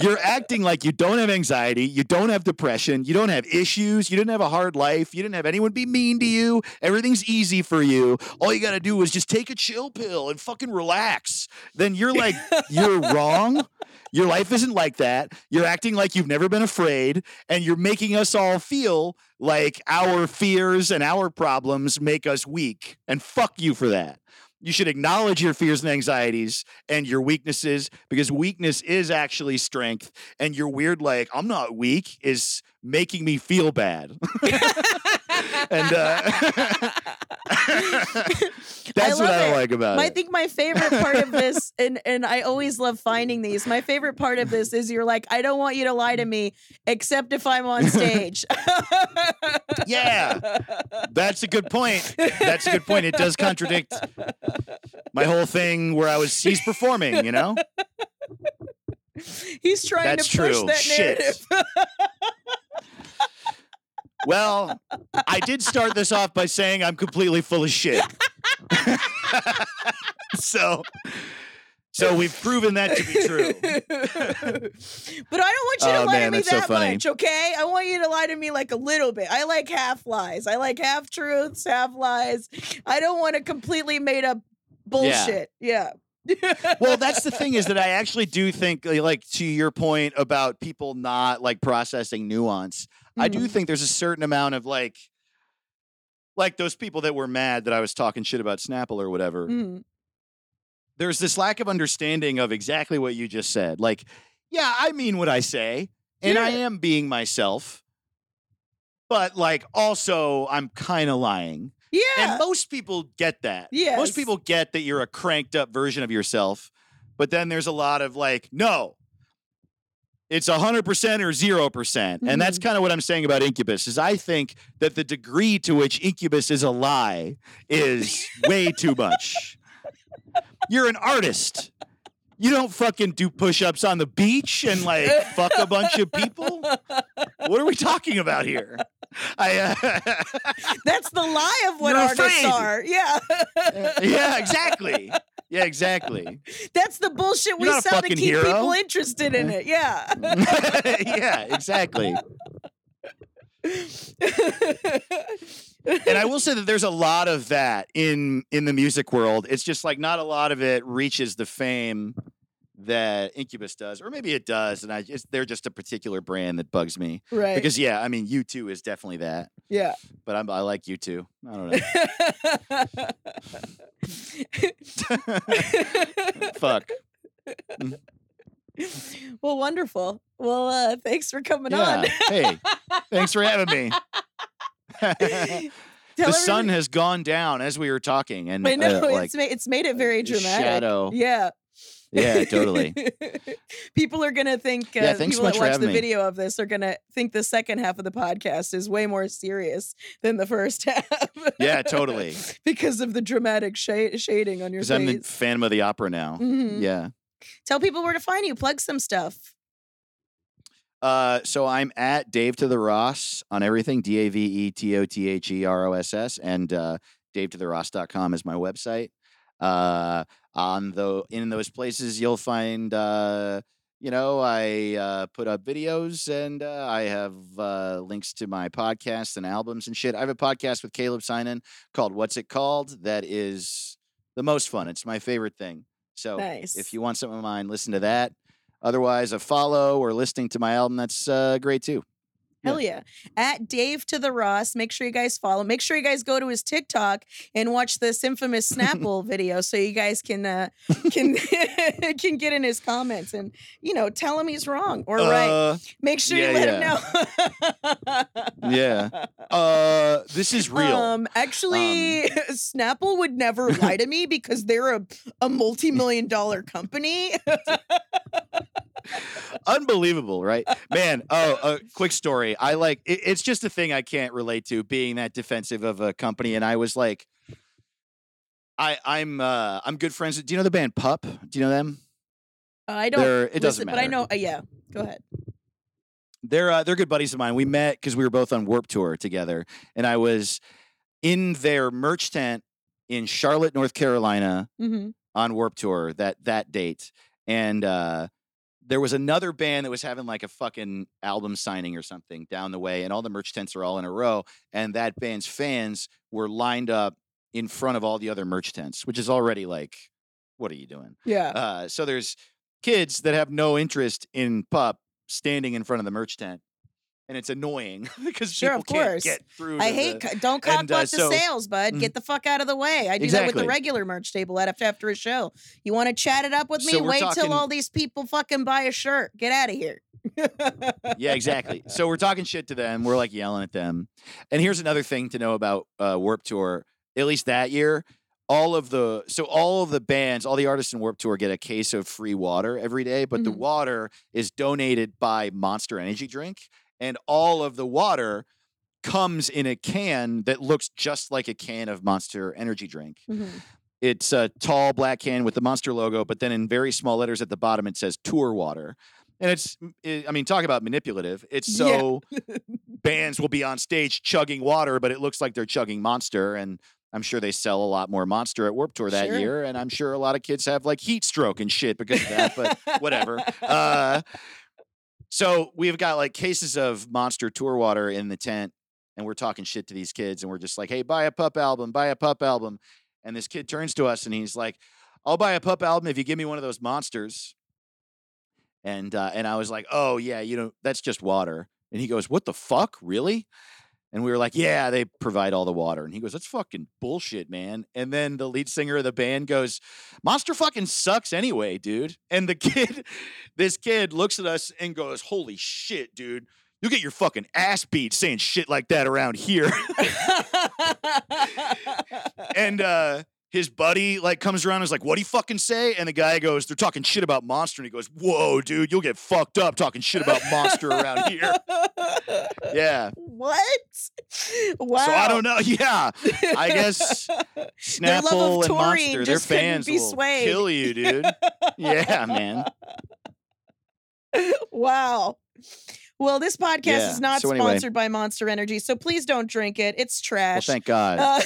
[SPEAKER 3] you're acting like you don't have anxiety, you don't have depression, you don't have issues, you didn't have a hard life, you didn't have anyone be mean to mm-hmm. you, everything's easy for you. All you got to do is just take a chill pill and fucking relax. Then you're like, you're wrong. Your life isn't like that. You're acting like you've never been afraid, and you're making us all feel like our fears and our problems make us weak. And fuck you for that. You should acknowledge your fears and anxieties and your weaknesses because weakness is actually strength. And your weird, like, I'm not weak, is making me feel bad. and uh, that's what
[SPEAKER 2] love
[SPEAKER 3] I
[SPEAKER 2] it.
[SPEAKER 3] like about
[SPEAKER 2] I
[SPEAKER 3] it.
[SPEAKER 2] I think my favorite part of this, and and I always love finding these. My favorite part of this is you're like, I don't want you to lie to me, except if I'm on stage.
[SPEAKER 3] Yeah. That's a good point. That's a good point. It does contradict my whole thing where I was he's performing, you know?
[SPEAKER 2] He's trying
[SPEAKER 3] That's
[SPEAKER 2] to push
[SPEAKER 3] true.
[SPEAKER 2] that
[SPEAKER 3] Shit. Well, I did start this off by saying I'm completely full of shit. so so we've proven that to be true.
[SPEAKER 2] but I don't want you to
[SPEAKER 3] Oh,
[SPEAKER 2] lie
[SPEAKER 3] man,
[SPEAKER 2] to me
[SPEAKER 3] that's so
[SPEAKER 2] that much, okay? I want you to lie to me like a little bit. I like half lies. I like half truths, half lies. I don't want to completely made up bullshit. Yeah.
[SPEAKER 3] well, that's the thing is that I actually do think like to your point about people not like processing nuance. I do
[SPEAKER 2] Mhm.
[SPEAKER 3] think there's a certain amount of like like those people that were mad that I was talking shit about Snapple or whatever.
[SPEAKER 2] Mhm.
[SPEAKER 3] there's this lack of understanding of exactly what you just said. Like, yeah, I mean what I say, and I am being myself, but like also I'm kind of lying.
[SPEAKER 2] Yeah.
[SPEAKER 3] And most people get that.
[SPEAKER 2] Yeah.
[SPEAKER 3] Most people get that you're a cranked up version of yourself, but then there's a lot of like, no. It's 100% or 0%. And that's
[SPEAKER 2] Mm-hmm.
[SPEAKER 3] kind of what I'm saying about Incubus is I think that the degree to which Incubus is a lie is way too much. You're an artist. You don't fucking do push-ups on the beach and like fuck a bunch of people. What are we talking about here? I uh,
[SPEAKER 2] That's the lie of what
[SPEAKER 3] You're
[SPEAKER 2] artists
[SPEAKER 3] afraid.
[SPEAKER 2] are. Yeah.
[SPEAKER 3] yeah, exactly. Yeah, exactly.
[SPEAKER 2] That's the bullshit we
[SPEAKER 3] You're not a
[SPEAKER 2] sell to keep
[SPEAKER 3] hero.
[SPEAKER 2] people interested in it. Yeah.
[SPEAKER 3] yeah, exactly. And I will say that there's a lot of that in in the music world. It's just like not a lot of it reaches the fame that Incubus does, or maybe it does, and I just they're just a particular brand that bugs me.
[SPEAKER 2] right.
[SPEAKER 3] Because yeah, I mean, U two is definitely that,
[SPEAKER 2] yeah.
[SPEAKER 3] but I'm, I like U two. I don't know. Fuck.
[SPEAKER 2] well, wonderful. Well, uh, thanks for coming
[SPEAKER 3] Yeah.
[SPEAKER 2] on.
[SPEAKER 3] hey, thanks for having me.
[SPEAKER 2] Tell
[SPEAKER 3] the sun has gone down as we were talking, and
[SPEAKER 2] I know
[SPEAKER 3] uh, like
[SPEAKER 2] it's made it's made it very dramatic.
[SPEAKER 3] shadow.
[SPEAKER 2] Yeah.
[SPEAKER 3] Yeah, totally.
[SPEAKER 2] people are gonna think. Uh,
[SPEAKER 3] Yeah, thanks
[SPEAKER 2] people
[SPEAKER 3] so much
[SPEAKER 2] that watch the
[SPEAKER 3] me.
[SPEAKER 2] video of this are gonna think the second half of the podcast is way more serious than the first half.
[SPEAKER 3] Yeah, totally.
[SPEAKER 2] because of the dramatic shade shading on your
[SPEAKER 3] Because I'm the. Phantom of the Opera now.
[SPEAKER 2] Mhm.
[SPEAKER 3] Yeah.
[SPEAKER 2] Tell people where to find you. Plug some stuff.
[SPEAKER 3] Uh, so I'm at Dave to the Ross on everything. D A V E T O T H E R O S S, and uh, DaveToTheRoss.com is my website. Uh, on the in those places, you'll find. Uh, you know, I uh, put up videos and uh, I have uh, links to my podcasts and albums and shit. I have a podcast with Caleb Synan called What's It Called? That is the most fun. It's my favorite thing. So
[SPEAKER 2] Nice.
[SPEAKER 3] if you want something of mine, listen to that. Otherwise, a follow or listening to my album, that's uh, great too.
[SPEAKER 2] Hell yeah. At Dave to the Ross. Make sure you guys follow. Make sure you guys go to his TikTok and watch this infamous Snapple video so you guys can uh can can get in his comments and you know tell him he's wrong or right.
[SPEAKER 3] Uh,
[SPEAKER 2] Make sure
[SPEAKER 3] yeah,
[SPEAKER 2] you let him know.
[SPEAKER 3] yeah. Uh, this is real.
[SPEAKER 2] Um, actually, Snapple would never lie to me because they're a, a multi-million dollar company.
[SPEAKER 3] Unbelievable, right? Man, oh, a quick story. I like it, it's just a thing I can't relate to being that defensive of a company. And I was like, I, I'm uh I'm good friends. with- Do you know the band Pup? Do you know them?
[SPEAKER 2] I don't.
[SPEAKER 3] They're- it doesn't
[SPEAKER 2] listen, but I know. Uh, yeah, go ahead.
[SPEAKER 3] They're uh, they're good buddies of mine. We met because we were both on Warped Tour together, and I was in their merch tent in Charlotte, North Carolina,
[SPEAKER 2] hmm
[SPEAKER 3] on Warped Tour that that date, and uh, there was another band that was having like a fucking album signing or something down the way, and all the merch tents are all in a row, and that band's fans were lined up in front of all the other merch tents, which is already like, what are you doing?
[SPEAKER 2] Yeah.
[SPEAKER 3] Uh, so there's kids that have no interest in pup standing in front of the merch tent. And it's annoying because
[SPEAKER 2] Sure,
[SPEAKER 3] people
[SPEAKER 2] of
[SPEAKER 3] can't get through.
[SPEAKER 2] I hate
[SPEAKER 3] the-
[SPEAKER 2] don't cop
[SPEAKER 3] and, uh,
[SPEAKER 2] the
[SPEAKER 3] so-
[SPEAKER 2] sales, bud.
[SPEAKER 3] Mhm.
[SPEAKER 2] Get the fuck out of the way. I do that with the regular merch table after after a show. You want to chat it up with me?
[SPEAKER 3] So
[SPEAKER 2] Wait till all these people fucking buy a shirt. Get out of here.
[SPEAKER 3] yeah, exactly. So we're talking shit to them. We're like yelling at them. And here's another thing to know about uh, Warped Tour. At least that year, all of the so all of the bands, all the artists in Warped Tour get a case of free water every day, but the
[SPEAKER 2] Mhm.
[SPEAKER 3] water is donated by Monster Energy Drink, and all of the water comes in a can that looks just like a can of Monster Energy Drink. It's a tall black can with the Monster logo, but then in very small letters at the bottom it says Tour Water. And it's, i I mean, talk about manipulative. It's
[SPEAKER 2] Yeah.
[SPEAKER 3] so bands will be on stage chugging water, but it looks like they're chugging Monster. And I'm sure they sell a lot more Monster at Warped Tour that
[SPEAKER 2] Sure.
[SPEAKER 3] year. And I'm sure a lot of kids have like heat stroke and shit because of that, but whatever. Uh, so we've got like cases of Monster Tour Water in the tent, and we're talking shit to these kids, and we're just like, "Hey, buy a pup album, buy a pup album." And this kid turns to us and he's like, "I'll buy a pup album if you give me one of those monsters." And uh, and I was like, "Oh yeah, you know that's just water." And he goes, "What the fuck, really?" And we were like, "Yeah, they provide all the water." And he goes, "That's fucking bullshit, man." And then the lead singer of the band goes, "Monster fucking sucks anyway, dude." And the kid, this kid looks at us and goes, "Holy shit, dude." You get your fucking ass beat saying shit like that around here. and uh his buddy like comes around and is like, "What do you fucking say?" And the guy goes, "They're talking shit about Monster." And he goes, "Whoa, dude, you'll get fucked up talking shit about Monster around here." Yeah.
[SPEAKER 2] What? Wow.
[SPEAKER 3] So I don't know. Yeah, I guess
[SPEAKER 2] Their
[SPEAKER 3] Snapple
[SPEAKER 2] love of
[SPEAKER 3] and Monster, their fans will
[SPEAKER 2] swayed.
[SPEAKER 3] kill you, dude. yeah, man.
[SPEAKER 2] wow. Well, this podcast
[SPEAKER 3] Yeah,
[SPEAKER 2] is not
[SPEAKER 3] so anyway.
[SPEAKER 2] sponsored by Monster Energy, so please don't drink it. It's trash.
[SPEAKER 3] Well, thank God.
[SPEAKER 2] Uh,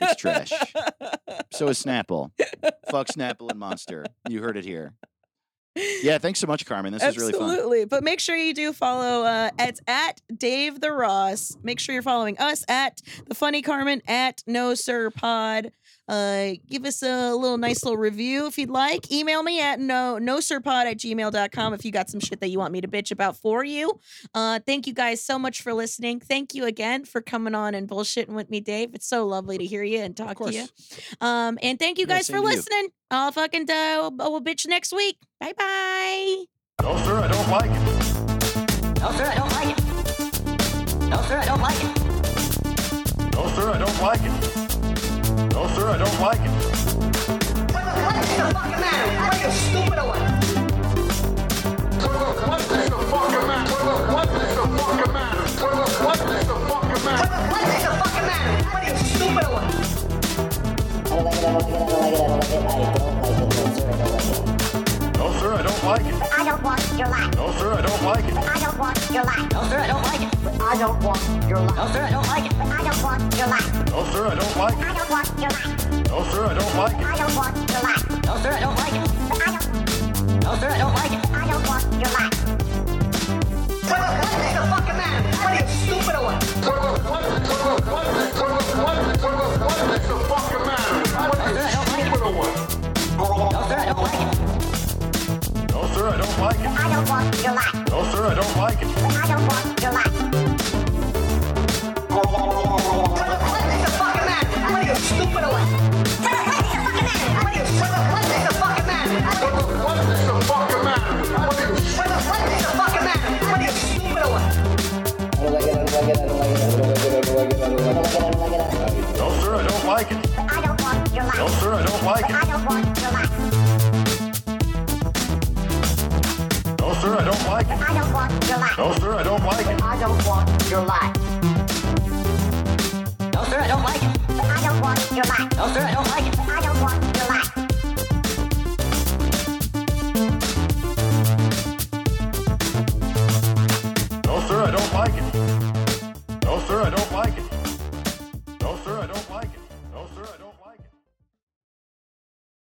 [SPEAKER 3] It's trash. so is Snapple. Fuck Snapple and Monster. You heard it here. Yeah, thanks so much, Carmen. This is really fun.
[SPEAKER 2] Absolutely. But make sure you do follow uh it's at Dave the Ross. Make sure you're following us at the funny Carmen at no sir pod. Uh give us a little nice little review if you'd like. Email me at no no sir pod at gmail.com if you got some shit that you want me to bitch about for you. Uh thank you guys so much for listening. Thank you again for coming on and bullshitting with me, Dave. It's so lovely to hear you and talk to you. Um and thank you
[SPEAKER 3] Yeah,
[SPEAKER 2] guys for
[SPEAKER 3] same to you.
[SPEAKER 2] listening. I'll fucking uh, we'll bitch next week. Bye bye.
[SPEAKER 5] No, sir, I don't like it.
[SPEAKER 6] No, sir, I don't like it. No, sir, I don't like it.
[SPEAKER 5] No, sir, I don't like it. No, sir, I don't like it.
[SPEAKER 6] What, what is the fucking matter? What are you stupid or what?
[SPEAKER 5] What is the fucking matter? What is the fucking matter? What is the fucking
[SPEAKER 6] What,
[SPEAKER 5] matter?
[SPEAKER 6] what is the fucking matter? What are you stupid or what?
[SPEAKER 5] No, sir, I don't like it.
[SPEAKER 6] I don't want your life.
[SPEAKER 5] No, sir, I don't like it.
[SPEAKER 6] I don't want your life. No, sir, I don't like it. I don't want your life. No, sir, I don't like it. I don't want your life.
[SPEAKER 5] No, sir, I don't like
[SPEAKER 6] I
[SPEAKER 5] it.
[SPEAKER 6] don't want your life.
[SPEAKER 5] No, sir, I don't like it.
[SPEAKER 6] I don't want your life. No, sir, I don't like it. I don't. No, sir, I don't like it. I don't want your life. What, what is the fucking don't like it.
[SPEAKER 5] I don't
[SPEAKER 6] want your life.
[SPEAKER 5] No, sir, I don't like it.
[SPEAKER 6] I don't want your life. What, what is the fucking matter? What are you stupid or what? What is the fucking matter? What are you what is the fucking matter? What,
[SPEAKER 5] What is the fucking matter? What is
[SPEAKER 6] what, what is the fucking matter? What are you stupid or what?
[SPEAKER 5] No, sir, I don't like it.
[SPEAKER 6] I don't want your life.
[SPEAKER 5] sir, I don't like it.
[SPEAKER 6] I don't want your life.
[SPEAKER 5] No, sir, I don't like it.
[SPEAKER 6] I don't want your life.
[SPEAKER 5] No, sir, I don't like it.
[SPEAKER 6] I don't want your life. No, sir, I don't like it.